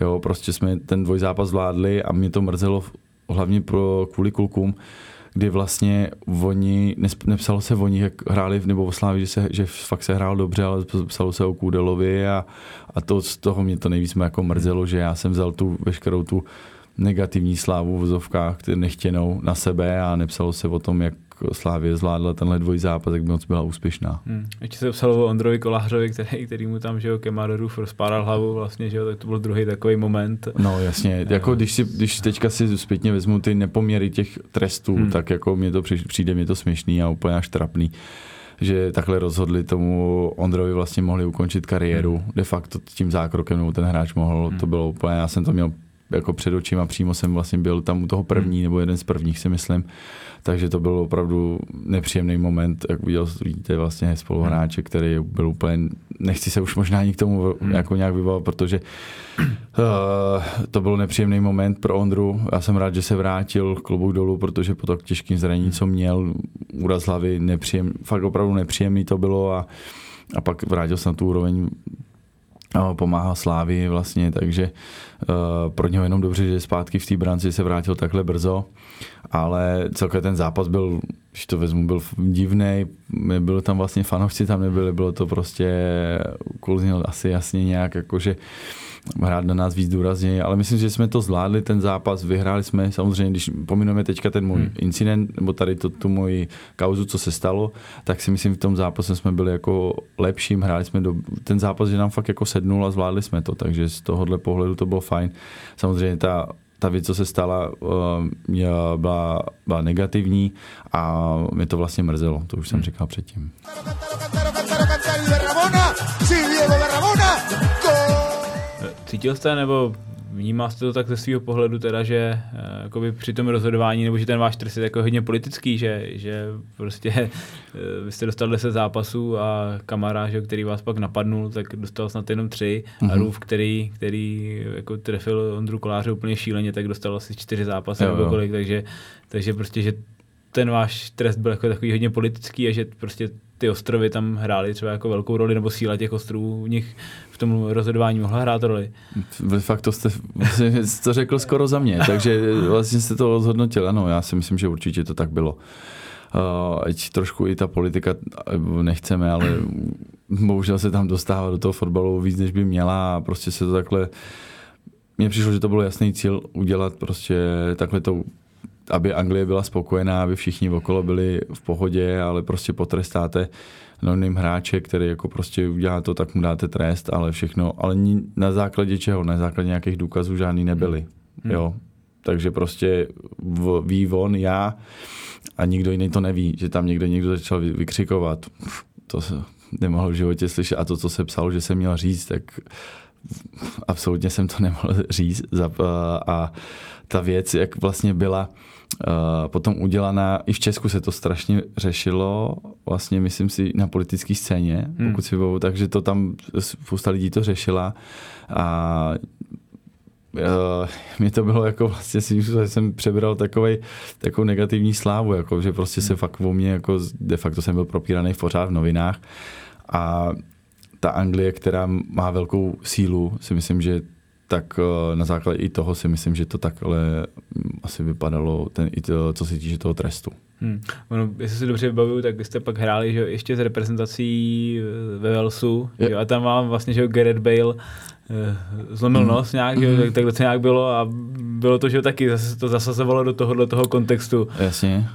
jo, prostě jsme ten dvojzápas zvládli a mě to mrzelo hlavně pro, kvůli klukům, kdy vlastně oni, nepsalo se o nich, jak hráli v nebo v Slávě, že, se, že fakt se hrál dobře, ale psalo se o Kůdelovi a, a to z toho mě to nejvíc jako mrzelo, že já jsem vzal tu veškerou tu negativní slávu v vozovkách, nechtěnou na sebe a nepsalo se o tom, jak Slávě zvládla tenhle dvoj zápas, jak moc byla úspěšná. Hmm. Ještě se psalo o Ondrovi Kolářovi, který, který mu tam, že jo, Kemarorův rozpádal hlavu vlastně, že jo, tak to byl druhý takový moment. No jasně, jako když, si, když teďka si zpětně vezmu ty nepoměry těch trestů, hmm. tak jako mě to přijde, mě to směšný a úplně až trapný že takhle rozhodli tomu Ondrovi vlastně mohli ukončit kariéru. Hmm. De facto tím zákrokem, nebo ten hráč mohl, hmm. to bylo úplně, já jsem to měl jako před očima přímo jsem vlastně byl tam u toho první, hmm. nebo jeden z prvních si myslím. Takže to byl opravdu nepříjemný moment, jak viděl, vidíte vlastně spoluhráče, který byl úplně, nechci se už možná ani k tomu hmm. jako nějak vybavit, protože uh, to byl nepříjemný moment pro Ondru. Já jsem rád, že se vrátil klubu dolů, protože po tak těžkým zranění, co měl, úraz hlavy, nepříjem, fakt opravdu nepříjemný to bylo a, a pak vrátil se na tu úroveň pomáhá Slávii vlastně, takže uh, pro něho jenom dobře, že zpátky v té branci se vrátil takhle brzo, ale celkově ten zápas byl, když to vezmu, byl divný, bylo tam vlastně fanoušci tam nebyli, bylo to prostě, kulznil asi jasně nějak, jakože hrát na nás víc důrazněji, ale myslím, že jsme to zvládli, ten zápas, vyhráli jsme, samozřejmě, když pominujeme teďka ten můj hmm. incident, nebo tady to, tu moji kauzu, co se stalo, tak si myslím, v tom zápase jsme byli jako lepším, hráli jsme do, ten zápas, že nám fakt jako sednul a zvládli jsme to, takže z tohohle pohledu to bylo fajn. Samozřejmě ta ta věc, co se stala, eh, byla, byla negativní a mě to vlastně mrzelo, to už jsem hmm. říkal předtím. Cítil jste nebo vnímal jste to tak ze svého pohledu teda, že uh, při tom rozhodování, nebo že ten váš trest je jako hodně politický, že, že prostě uh, vy jste dostal 10 zápasů a kamaráž, který vás pak napadnul, tak dostal snad jenom tři mm-hmm. a mhm. Rův, který, který jako trefil Ondru Koláře úplně šíleně, tak dostal asi čtyři zápasy nebo kolik, takže, takže prostě, že ten váš trest byl jako takový hodně politický a že prostě ty ostrovy tam hrály třeba jako velkou roli, nebo síla těch ostrovů u nich v tom rozhodování mohla hrát roli. Fakt to jste to řekl skoro za mě, takže vlastně jste to rozhodnotil. Ano, já si myslím, že určitě to tak bylo. Uh, ať trošku i ta politika nechceme, ale bohužel se tam dostává do toho fotbalu víc, než by měla a prostě se to takhle mně přišlo, že to byl jasný cíl udělat prostě takhle to aby Anglie byla spokojená, aby všichni okolo byli v pohodě, ale prostě potrestáte novým hráče, který jako prostě udělá to, tak mu dáte trest, ale všechno, ale na základě čeho? Na základě nějakých důkazů žádný nebyly. Hmm. Jo. Takže prostě v, ví on, já a nikdo jiný to neví, že tam někdo někdo začal vykřikovat. To nemohl v životě slyšet. A to, co se psalo, že jsem měl říct, tak absolutně jsem to nemohl říct. A ta věc, jak vlastně byla potom udělaná, i v Česku se to strašně řešilo, vlastně myslím si na politické scéně, hmm. pokud si bohu, takže to tam spousta lidí to řešila a Uh, mě to bylo jako vlastně si jsem přebral takovej, takovou negativní slávu, jako, že prostě se hmm. fakt o mě, jako de facto jsem byl propíraný pořád v novinách a ta Anglie, která má velkou sílu, si myslím, že tak eh, na základě i toho si myslím, že to takhle mm, asi vypadalo, ten, i to, co se týče toho trestu. Hmm. Ono, jestli si dobře vybavuju, tak jste pak hráli že ještě s reprezentací eh, ve Walesu je. a tam vám vlastně, že Gareth Bale eh, zlomil mm. nos nějak, mm. tak, tak to nějak bylo a bylo to, že taky zase to zasazovalo do tohohle toho kontextu. Jasně.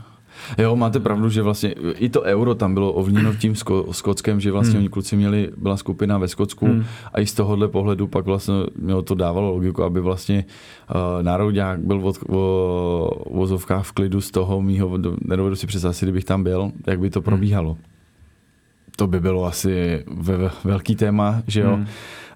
Jo, máte pravdu, že vlastně i to euro tam bylo ovlněno tím Sko- Skotskem, že vlastně hmm. oni kluci měli, byla skupina ve Skotsku hmm. a i z tohohle pohledu pak vlastně mělo to dávalo logiku, aby vlastně uh, národák byl v vozovkách v klidu z toho mýho, nedovedu si představit, kdybych tam byl, jak by to hmm. To by bylo asi ve, velký téma, že jo. Hmm.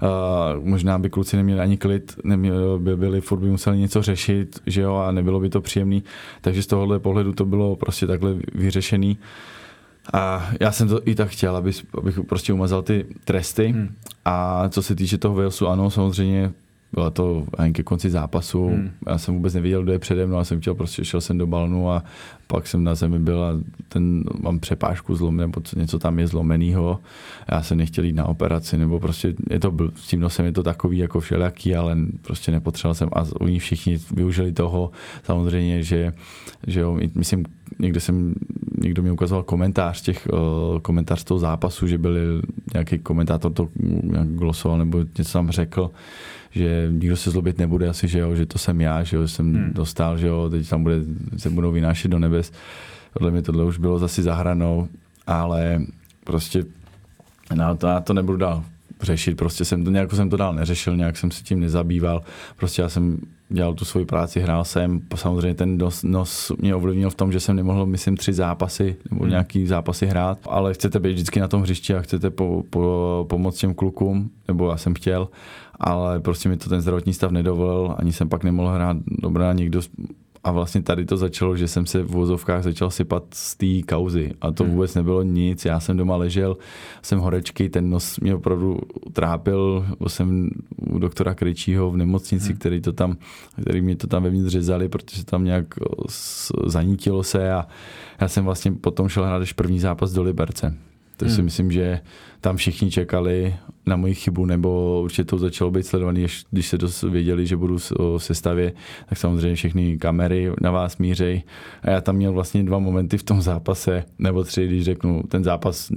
Uh, možná by kluci neměli ani klid, neměli, by byli, furt by museli něco řešit, že jo, a nebylo by to příjemný. Takže z tohohle pohledu to bylo prostě takhle vyřešený. A já jsem to i tak chtěl, aby, abych prostě umazal ty tresty. Hmm. A co se týče toho Walesu, ano, samozřejmě byla to jen ke konci zápasu. Hmm. Já jsem vůbec nevěděl, kdo je přede mnou, já jsem chtěl, prostě šel jsem do balonu a pak jsem na zemi byl a ten, mám přepážku zlomený, nebo něco tam je zlomenýho. Já jsem nechtěl jít na operaci, nebo prostě je to, s tím nosem je to takový jako všelijaký, ale prostě nepotřeboval jsem a oni všichni využili toho samozřejmě, že, že jo, myslím, někde jsem, někdo mi ukazoval komentář těch, uh, komentář z toho zápasu, že byli nějaký komentátor to nějak glosoval nebo něco tam řekl, že nikdo se zlobit nebude asi, že jo, že to jsem já, že jo, jsem hmm. dostal, že jo, teď tam bude, se budou vynášet do nebes. Podle mě tohle už bylo zase zahranou, ale prostě no, to, já to nebudu dál řešit, prostě jsem to, nějak jsem to dál neřešil, nějak jsem se tím nezabýval, prostě já jsem dělal tu svoji práci, hrál jsem, samozřejmě ten nos, nos mě ovlivnil v tom, že jsem nemohl, myslím, tři zápasy nebo hmm. nějaký zápasy hrát, ale chcete být vždycky na tom hřišti a chcete po, po, pomoct těm klukům, nebo já jsem chtěl, ale prostě mi to ten zdravotní stav nedovolil, ani jsem pak nemohl hrát dobrá, někdo a vlastně tady to začalo, že jsem se v vozovkách začal sypat z té kauzy. A to hmm. vůbec nebylo nic. Já jsem doma ležel, jsem horečky, ten nos mě opravdu trápil. Byl jsem u doktora Kryčího v nemocnici, hmm. který, to tam, který mě to tam vevnitř řezali, protože tam nějak zanítilo se a já jsem vlastně potom šel hrát až první zápas do Liberce. To hmm. si myslím, že tam všichni čekali na moji chybu, nebo určitě to začalo být sledovaný, když se dost věděli, že budu v sestavě, tak samozřejmě všechny kamery na vás mířej. A já tam měl vlastně dva momenty v tom zápase, nebo tři, když řeknu, ten zápas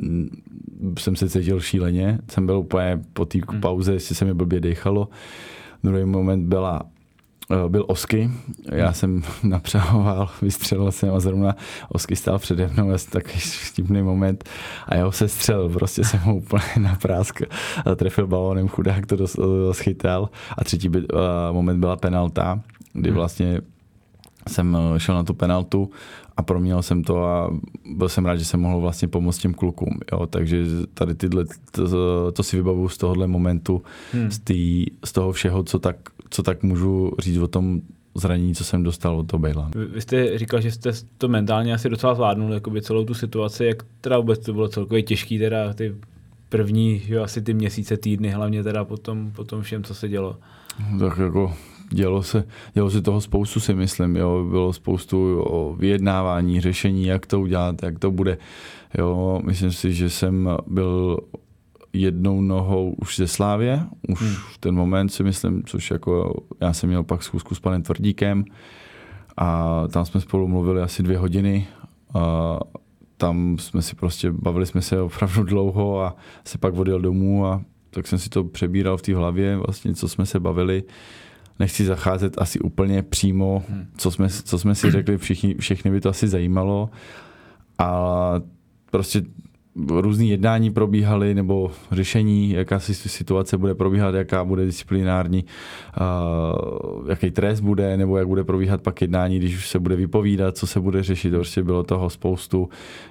jsem se cítil šíleně, jsem byl úplně po té hmm. pauze, jestli se mi blbě dechalo. Druhý moment byla byl Osky. Já jsem napřahoval, vystřelil jsem a zrovna Osky stál přede mnou, asi takový vtipný moment a jeho se střelil, prostě jsem ho úplně na prásk trefil balónem, chudák to schytal a třetí by, uh, moment byla penalta, kdy hmm. vlastně jsem eh, šel na tu penaltu a proměnil jsem to a byl jsem rád, že jsem mohl vlastně pomoct těm klukům. Jo? Takže tady tyhle, to, to si vybavuju z tohohle momentu, hmm. z, tý, z toho všeho, co tak co tak můžu říct o tom zranění, co jsem dostal od toho Bejla. Vy jste říkal, že jste to mentálně asi docela zvládnul, jakoby celou tu situaci, jak teda vůbec to bylo celkově těžký, teda ty první, jo, asi ty měsíce, týdny, hlavně teda po tom, po tom všem, co se dělo. Tak jako dělo se, dělo se toho spoustu, si myslím. Jo. Bylo spoustu o vyjednávání, řešení, jak to udělat, jak to bude. Jo. Myslím si, že jsem byl jednou nohou už ze Slávě, už hmm. v ten moment si myslím, což jako já jsem měl pak schůzku s panem Tvrdíkem a tam jsme spolu mluvili asi dvě hodiny a tam jsme si prostě, bavili jsme se opravdu dlouho a se pak odjel domů a tak jsem si to přebíral v té hlavě, vlastně co jsme se bavili. Nechci zacházet asi úplně přímo, hmm. co jsme, co jsme si řekli, všichni, všechny by to asi zajímalo. A prostě různé jednání probíhaly nebo řešení, jaká si situace bude probíhat, jaká bude disciplinární, uh, jaký trest bude, nebo jak bude probíhat pak jednání, když už se bude vypovídat, co se bude řešit. Prostě bylo toho spoustu,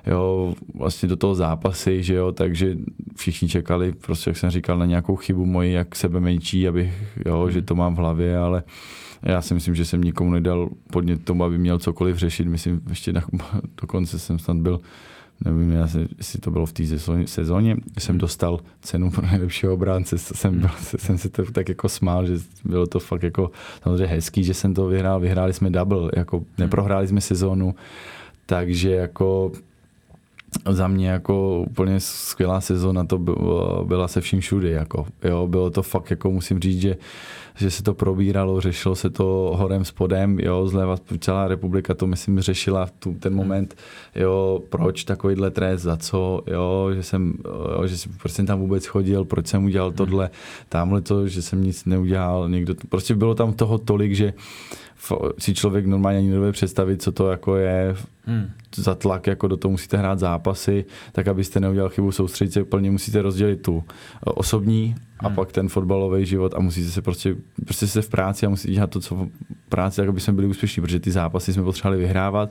jo, vlastně do toho zápasy, že jo, takže všichni čekali, prostě jak jsem říkal, na nějakou chybu moji, jak sebe menší, abych, jo, že to mám v hlavě, ale já si myslím, že jsem nikomu nedal podnět tomu, aby měl cokoliv řešit. Myslím, ještě na, dokonce jsem snad byl nevím, jestli to bylo v té sezóně, jsem dostal cenu pro nejlepšího obránce, jsem, byl, jsem se to tak jako smál, že bylo to fakt jako samozřejmě hezký, že jsem to vyhrál, vyhráli jsme double, jako neprohráli jsme sezónu, takže jako za mě jako úplně skvělá sezóna to byla se vším všude. Jako, jo, bylo to fakt, jako musím říct, že, že se to probíralo, řešilo se to horem spodem, jo, zleva celá republika to myslím řešila v tu, ten hmm. moment, jo, proč takovýhle trest, za co, jo, že jsem, jo, že proč jsem tam vůbec chodil, proč jsem udělal hmm. tohle, tamhle to, že jsem nic neudělal, někdo, prostě bylo tam toho tolik, že si člověk normálně ani nedovede představit, co to jako je hmm. Za tlak, jako do toho musíte hrát zápasy, tak abyste neudělal chybu soustředit se, úplně musíte rozdělit tu osobní a hmm. pak ten fotbalový život a musíte se prostě, prostě se v práci a musíte dělat to, co v práci, tak aby jsme byli úspěšní, protože ty zápasy jsme potřebovali vyhrávat,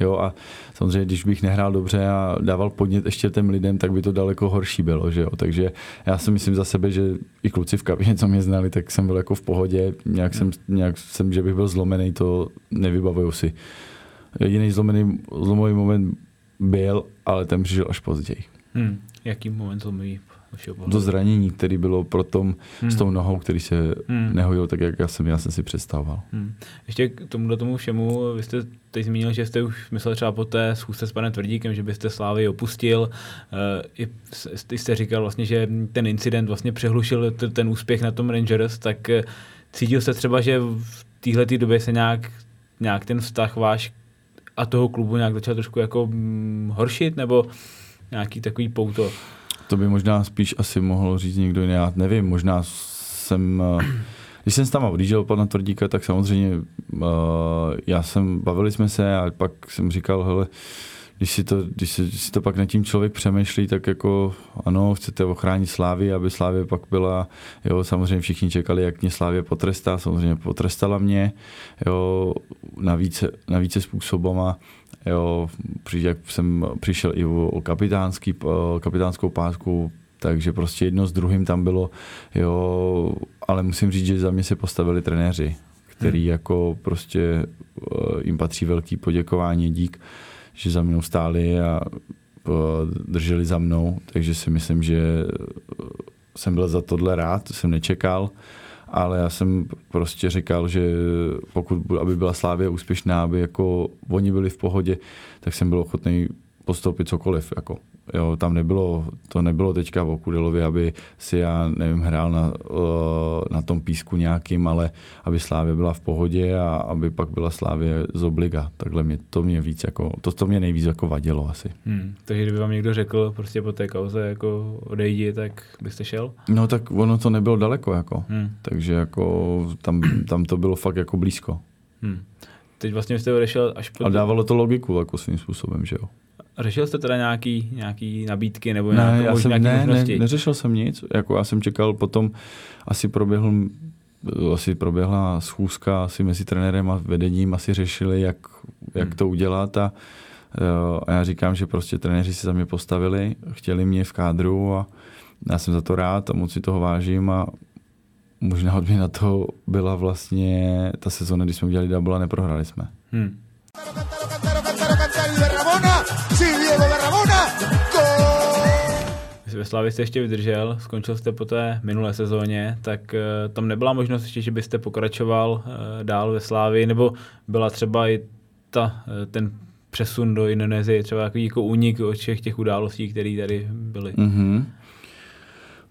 jo, a samozřejmě, když bych nehrál dobře a dával podnět ještě těm lidem, tak by to daleko horší bylo, že jo, takže já si myslím za sebe, že i kluci v kabině, co mě znali, tak jsem byl jako v pohodě, nějak, hmm. jsem, nějak jsem, že bych byl zlomený, to nevybavuju si. Jediný zlomený, zlomový moment byl, ale ten přišel až později. Hmm. Jaký moment zlomový? To zranění, který bylo pro tom hmm. s tou nohou, který se hmm. nehojil tak, jak já jsem, já jsem si představoval. Hmm. Ještě k tomuhle tomu všemu, vy jste teď zmínil, že jste už myslel třeba po té schůzce s panem Tvrdíkem, že byste Slávy opustil. Uh, I jste říkal vlastně, že ten incident vlastně přehlušil ten úspěch na tom Rangers, tak uh, cítil jste třeba, že v téhle době se nějak, nějak ten vztah váš a toho klubu nějak začal trošku jako hm, horšit, nebo nějaký takový pouto? To by možná spíš asi mohl říct někdo jiný, já nevím, možná jsem, eh, když jsem tam odjížděl pana Tvrdíka, tak samozřejmě uh, já jsem, bavili jsme se a pak jsem říkal, hele, když si, to, když, si, když si to pak nad tím člověk přemýšlí, tak jako ano, chcete ochránit Slávy, aby Slávě pak byla, jo, samozřejmě všichni čekali, jak mě Slávě potrestá, samozřejmě potrestala mě, jo, na více, na více způsobama, Jo, jak jsem přišel i o kapitánský, kapitánskou pásku, takže prostě jedno s druhým tam bylo, jo, ale musím říct, že za mě se postavili trenéři, který hmm. jako prostě jim patří velký poděkování, dík, že za mnou stáli a eh, drželi za mnou, takže si myslím, že jsem byl za tohle rád, to jsem nečekal ale já jsem prostě říkal, že pokud aby byla Slávě úspěšná, aby jako oni byli v pohodě, tak jsem byl ochotný postoupit cokoliv. Jako. Jo, tam nebylo, to nebylo teďka v Okudelovi, aby si já, nevím, hrál na, uh, na tom písku nějakým, ale aby Slávě byla v pohodě a aby pak byla Slávě z obliga. Takhle mě, to mě víc jako, to, to mě nejvíc jako vadilo asi. Hmm, takže kdyby vám někdo řekl prostě po té kauze jako odejdi, tak byste šel? No tak ono to nebylo daleko jako, hmm. takže jako tam, tam to bylo fakt jako blízko. Hmm. Teď vlastně jste odešel až po... A dávalo to logiku jako svým způsobem, že jo. Řešil jste teda nějaký, nějaký nabídky nebo ne, nějakou, já jsem, nějaký ne, možnosti? Ne, neřešil jsem nic. Jako já jsem čekal potom, asi proběhl asi proběhla schůzka asi mezi trenérem a vedením, asi řešili, jak, jak hmm. to udělat a, a já říkám, že prostě trenéři si za mě postavili, chtěli mě v kádru a já jsem za to rád a moc si toho vážím a možná odměna to byla vlastně ta sezóna, kdy jsme udělali double a neprohráli jsme. Hmm. Ve Slavě jste ještě vydržel, skončil jste po té minulé sezóně, tak uh, tam nebyla možnost ještě, že byste pokračoval uh, dál ve Slávii, nebo byla třeba i ta, uh, ten přesun do Indonésie, třeba takový jako únik od všech těch událostí, které tady byly. Mm-hmm.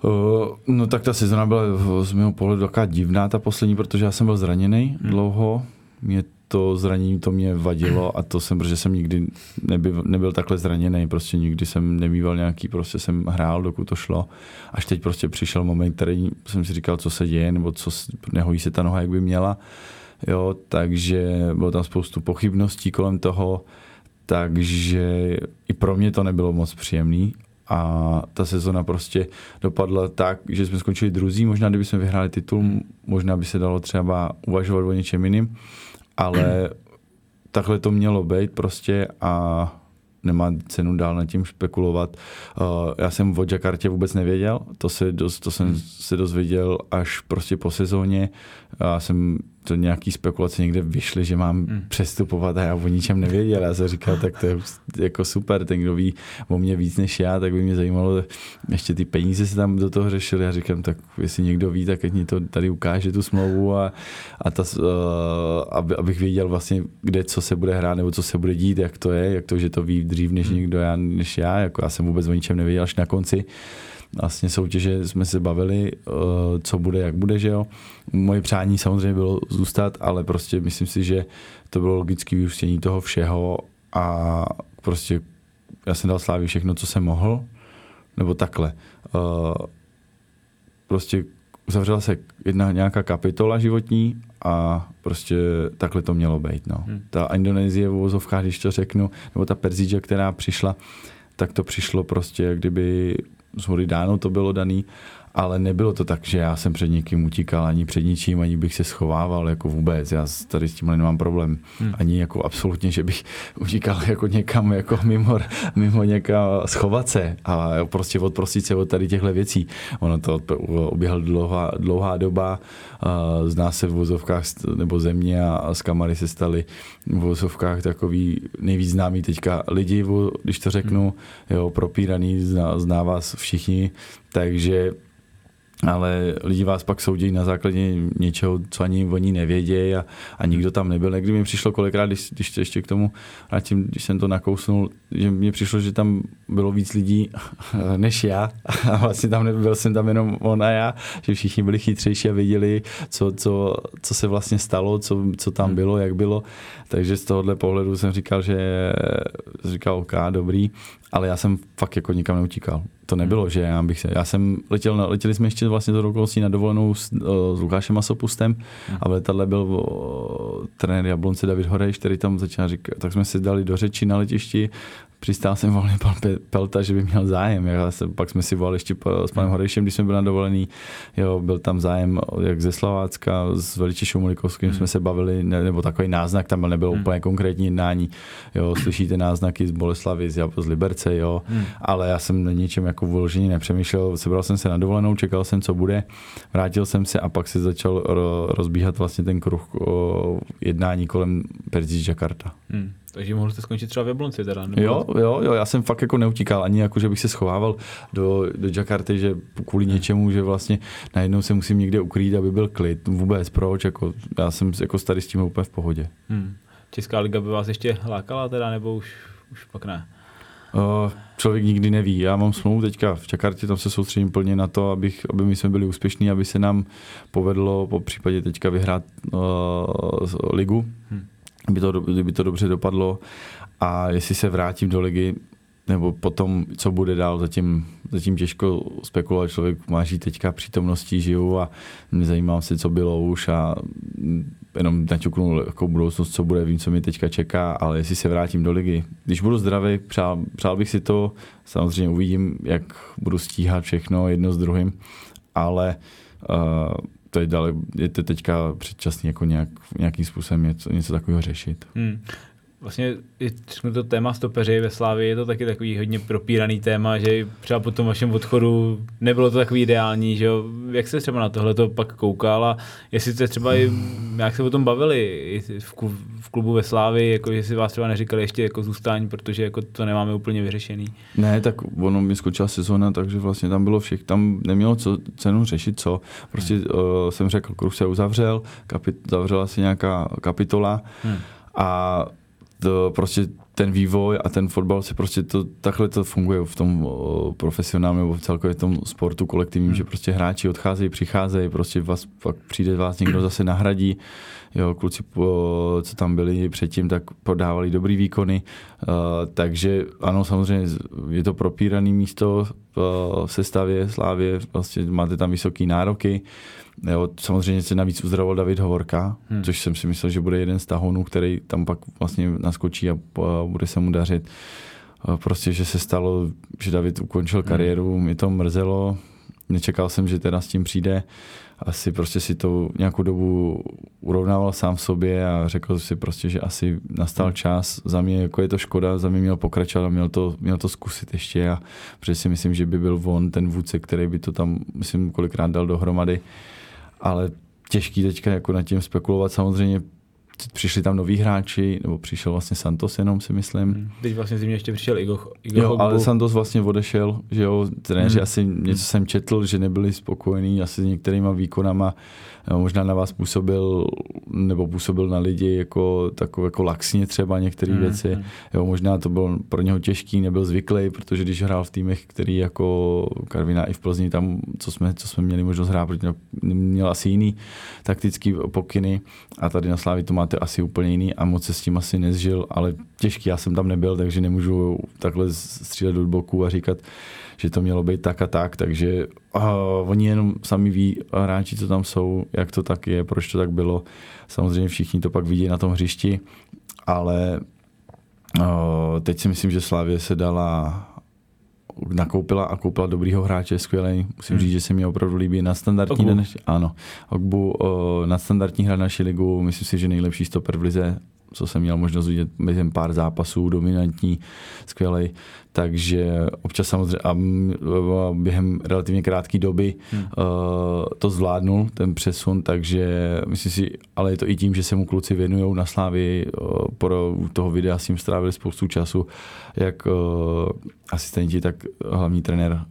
Uh, no tak ta sezona byla z mého pohledu taková divná, ta poslední, protože já jsem byl zraněný hmm. dlouho. Mě to zranění to mě vadilo a to jsem, protože jsem nikdy nebyl, nebyl takhle zraněný, prostě nikdy jsem nemýval nějaký, prostě jsem hrál, dokud to šlo. Až teď prostě přišel moment, který jsem si říkal, co se děje, nebo co, nehojí se ta noha, jak by měla. Jo, takže bylo tam spoustu pochybností kolem toho, takže i pro mě to nebylo moc příjemný a ta sezona prostě dopadla tak, že jsme skončili druzí, možná kdyby jsme vyhráli titul, možná by se dalo třeba uvažovat o něčem jiným, ale takhle to mělo být prostě a nemá cenu dál nad tím spekulovat. Uh, já jsem o Jakartě vůbec nevěděl, to, se dost, to jsem se dozvěděl až prostě po sezóně. Já jsem to nějaký spekulace někde vyšly, že mám hmm. přestupovat a já o ničem nevěděl. Já jsem říkal, tak to je jako super, ten, kdo ví o mě víc než já, tak by mě zajímalo, ještě ty peníze se tam do toho řešily. Já říkám, tak jestli někdo ví, tak ať mi to tady ukáže tu smlouvu a, a ta, uh, aby, abych věděl vlastně, kde co se bude hrát nebo co se bude dít, jak to je, jak to, že to ví dřív než hmm. někdo já, než já. Jako já jsem vůbec o ničem nevěděl až na konci vlastně soutěže jsme se bavili, eh, co bude, jak bude, že jo. Moje přání samozřejmě bylo zůstat, ale prostě myslím si, že to bylo logické vyústění toho všeho a prostě já jsem dal Slávě všechno, co jsem mohl, nebo takhle. Eh, prostě uzavřela se jedna nějaká kapitola životní a prostě takhle to mělo být. No. Hmm. Ta Indonésie v uvozovkách, když to řeknu, nebo ta Perzíča, která přišla, tak to přišlo prostě, jak kdyby z hory dáno to bylo daný ale nebylo to tak, že já jsem před někým utíkal, ani před ničím, ani bych se schovával jako vůbec. Já tady s tím nemám problém. Hmm. Ani jako absolutně, že bych utíkal jako někam jako mimo, mimo někam schovat se a prostě odprostit se od tady těchto věcí. Ono to uběhla dlouhá, dlouhá doba, zná se v vozovkách nebo země a z kamary se staly v vozovkách takový nejvíc známý teďka lidi, když to řeknu, hmm. jo, propíraný, zná, zná vás všichni, takže ale lidi vás pak soudí na základě něčeho, co ani oni nevědějí a, a nikdo tam nebyl. Někdy mi přišlo kolikrát, když, když ještě k tomu vrátím, když jsem to nakousnul, že mně přišlo, že tam bylo víc lidí než já a vlastně tam nebyl jsem tam jenom on a já, že všichni byli chytřejší a věděli, co, co, co se vlastně stalo, co, co tam hmm. bylo, jak bylo. Takže z tohohle pohledu jsem říkal, že říkal OK, dobrý, ale já jsem fakt jako nikam neutíkal. To nebylo, hmm. že já bych se, já jsem letěl, letěli jsme ještě vlastně do okolností na dovolenou s, s Lukášem Masopustem hmm. a v letadle byl o, trenér Jablonce David Horejš, který tam začal říkat, tak jsme se dali do řeči na letišti, přistál jsem volně pan Pelta, že by měl zájem. Já jsem, pak jsme si volali ještě s panem Horejšem, když jsme byli na dovolený. Jo, byl tam zájem jak ze Slovácka, s Veličišou Mulikovským hmm. jsme se bavili, ne, nebo takový náznak, tam nebylo hmm. úplně konkrétní jednání. Jo, slyšíte náznaky z Boleslavy, z, z Liberce, jo, hmm. ale já jsem na ničem jako vložení nepřemýšlel. Sebral jsem se na dovolenou, čekal jsem, co bude. Vrátil jsem se a pak se začal rozbíhat vlastně ten kruh o, jednání kolem Perzič Jakarta. Hmm. Takže mohl jste skončit třeba v Jablonci teda? Nebo... Jo, jo, jo, já jsem fakt jako neutíkal, ani jako, že bych se schovával do, do Jakarty, že kvůli něčemu, že vlastně najednou se musím někde ukrýt, aby byl klid. Vůbec, proč? Jako, já jsem jako tady s tím úplně v pohodě. Hmm. Česká liga by vás ještě lákala teda, nebo už, už pak ne? Uh, člověk nikdy neví. Já mám smlouvu teďka v Čakartě, tam se soustředím plně na to, abych, aby my jsme byli úspěšní, aby se nám povedlo po případě teďka vyhrát uh, ligu. Hmm by to, by to dobře dopadlo a jestli se vrátím do ligy, nebo potom, co bude dál, zatím, zatím těžko spekulovat. Člověk má žít teďka přítomností, žiju a zajímám se, co bylo už a jenom naťuknu jako budoucnost, co bude, vím, co mi teďka čeká, ale jestli se vrátím do ligy. Když budu zdravý, přál, přál bych si to, samozřejmě uvidím, jak budu stíhat všechno jedno s druhým, ale uh, to je, dále, je to teďka předčasný jako nějak, nějakým způsobem něco, něco takového řešit. Hmm vlastně jsme to téma stopeři ve Slávě, je to taky takový hodně propíraný téma, že třeba po tom vašem odchodu nebylo to takový ideální, že jo? Jak se třeba na tohle to pak koukal a jestli jste třeba i, jak se o tom bavili v klubu ve Slávě, jako jestli vás třeba neříkali ještě jako zůstání, protože jako to nemáme úplně vyřešený. Ne, tak ono mi skočila sezóna, takže vlastně tam bylo všech, tam nemělo co, cenu řešit co. Prostě hmm. uh, jsem řekl, kruh se uzavřel, kapit, zavřela se nějaká kapitola hmm. a to prostě ten vývoj a ten fotbal se prostě to, takhle to funguje v tom profesionálním nebo v celkově v tom sportu kolektivním, hmm. že prostě hráči odcházejí, přicházejí, prostě vás, pak přijde vás někdo zase nahradí. Jo, kluci, co tam byli předtím, tak podávali dobrý výkony. Uh, takže ano, samozřejmě je to propírané místo v sestavě Slávě, vlastně máte tam vysoké nároky. Jo, samozřejmě se navíc uzdravoval David Hovorka, hmm. což jsem si myslel, že bude jeden z tahonů, který tam pak vlastně naskočí a bude se mu dařit. Prostě, že se stalo, že David ukončil hmm. kariéru, mě to mrzelo, nečekal jsem, že teda s tím přijde. Asi prostě si to nějakou dobu urovnával sám v sobě a řekl si prostě, že asi nastal hmm. čas. Za mě jako je to škoda, za mě měl pokračovat a měl to, měl to zkusit ještě a protože si myslím, že by byl on ten vůdce, který by to tam, myslím, kolikrát dal dohromady ale těžký teďka jako nad tím spekulovat. Samozřejmě přišli tam noví hráči, nebo přišel vlastně Santos jenom, si myslím. Hmm. Teď vlastně zimě ještě přišel Igo, Igo Jo, ale Santos vlastně odešel, že jo, trenéři hmm. asi něco jsem četl, že nebyli spokojení asi s některýma výkonama jo, možná na vás působil, nebo působil na lidi jako takové jako laxně třeba některé mm, věci. Mm. Jo, možná to bylo pro něho těžký, nebyl zvyklý, protože když hrál v týmech, který jako Karvina i v Plzni, tam, co jsme, co jsme měli možnost hrát, protože měl asi jiný taktický pokyny a tady na Slávi to máte asi úplně jiný a moc se s tím asi nezžil, ale těžký, já jsem tam nebyl, takže nemůžu takhle střílet do boku a říkat, že to mělo být tak a tak, takže uh, oni jenom sami ví, hráči, co tam jsou, jak to tak je, proč to tak bylo. Samozřejmě všichni to pak vidí na tom hřišti, ale uh, teď si myslím, že Slávě se dala nakoupila a koupila dobrýho hráče, skvělý. Musím hmm. říct, že se mi opravdu líbí na standardní naši, ano, Ogbu, uh, na standardní hra naší ligu, myslím si, že nejlepší stoper v lize, co jsem měl možnost vidět během pár zápasů, dominantní, skvělý. Takže občas samozřejmě a během relativně krátké doby hmm. uh, to zvládnul, ten přesun, takže myslím si, ale je to i tím, že se mu kluci věnují na Slávy, uh, pro toho videa s ním strávili spoustu času, jak uh, asistenti, tak hlavní trenér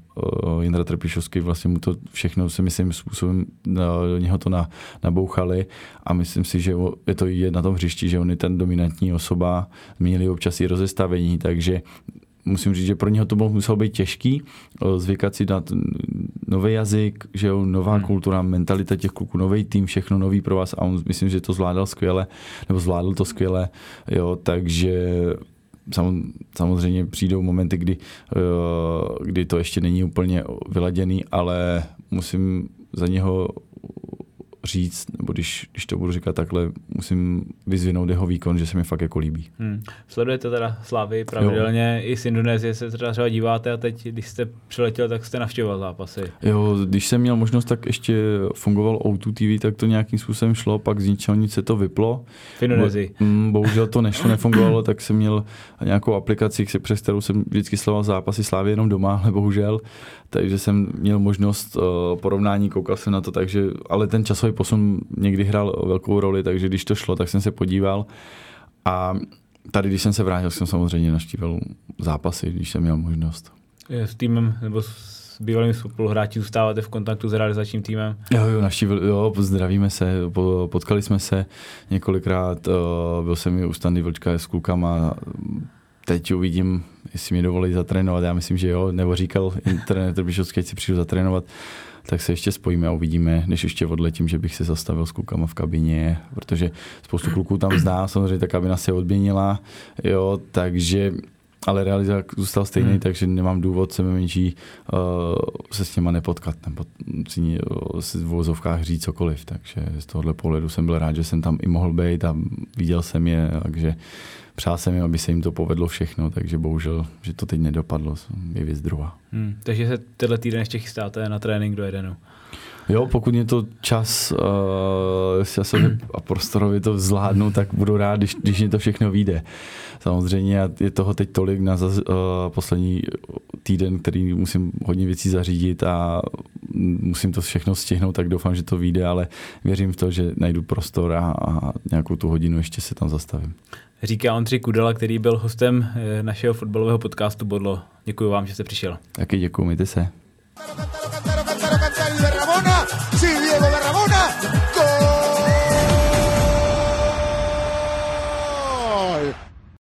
Jindra Trpišovský vlastně mu to všechno se myslím způsobem do něho to na, nabouchali. A myslím si, že je to i na tom hřišti, že on je ten dominantní osoba, změnili občas i rozestavení, takže musím říct, že pro něho to muselo být těžký, zvykat si na nový jazyk, že jo, nová hmm. kultura, mentalita těch kluků, nový tým, všechno nový pro vás. A on myslím, že to zvládal skvěle, nebo zvládl to skvěle, jo, takže samozřejmě přijdou momenty, kdy, kdy to ještě není úplně vyladěný, ale musím za něho říct, nebo když, když to budu říkat takhle, musím vyzvinout jeho výkon, že se mi fakt jako líbí. Hmm. Sledujete teda Slavy pravidelně, jo. i z Indonésie se třeba, třeba díváte a teď, když jste přiletěl, tak jste navštěvoval zápasy. Jo, když jsem měl možnost, tak ještě fungoval O2 TV, tak to nějakým způsobem šlo, pak z ničeho nic se to vyplo. V Indonésii. Bo, mm, bohužel to nešlo, nefungovalo, tak jsem měl nějakou aplikaci, přes kterou jsem vždycky sledoval zápasy Slávy jenom doma, ale bohužel, takže jsem měl možnost uh, porovnání, koukal jsem na to, takže, ale ten časový posun někdy hrál velkou roli, takže když to šlo, tak jsem se podíval. A tady, když jsem se vrátil, jsem samozřejmě naštívil zápasy, když jsem měl možnost. S týmem nebo s bývalými spoluhráči zůstáváte v kontaktu s realizačním týmem? Jo, jo, naštívil, jo, zdravíme se, potkali jsme se několikrát, byl jsem i u Standy Vlčka s klukama, teď uvidím, jestli mě dovolí zatrénovat, já myslím, že jo, nebo říkal Trbišovský, ať si přijdu zatrénovat, tak se ještě spojíme a uvidíme, než ještě odletím, že bych se zastavil s klukama v kabině, protože spoustu kluků tam zná, samozřejmě ta kabina se odměnila, jo, takže ale realita zůstal stejný, hmm. takže nemám důvod se menší uh, se s něma nepotkat nebo si uh, v vozovkách říct cokoliv. Takže z tohohle pohledu jsem byl rád, že jsem tam i mohl být a viděl jsem je, takže přál jsem jim, aby se jim to povedlo všechno, takže bohužel, že to teď nedopadlo, je věc druhá. Hmm, takže se tenhle týden ještě chystáte na trénink do Edenu? Jo, pokud mě to čas uh, a prostorově to zvládnu, tak budu rád, když, když mě to všechno vyjde. Samozřejmě je toho teď tolik na zaz, uh, poslední týden, který musím hodně věcí zařídit a musím to všechno stihnout, tak doufám, že to vyjde, ale věřím v to, že najdu prostor a, a nějakou tu hodinu ještě se tam zastavím. Říká Ondřej Kudela, který byl hostem eh, našeho fotbalového podcastu Bodlo. Děkuji vám, že jste přišel. Taky děkuji, mějte se.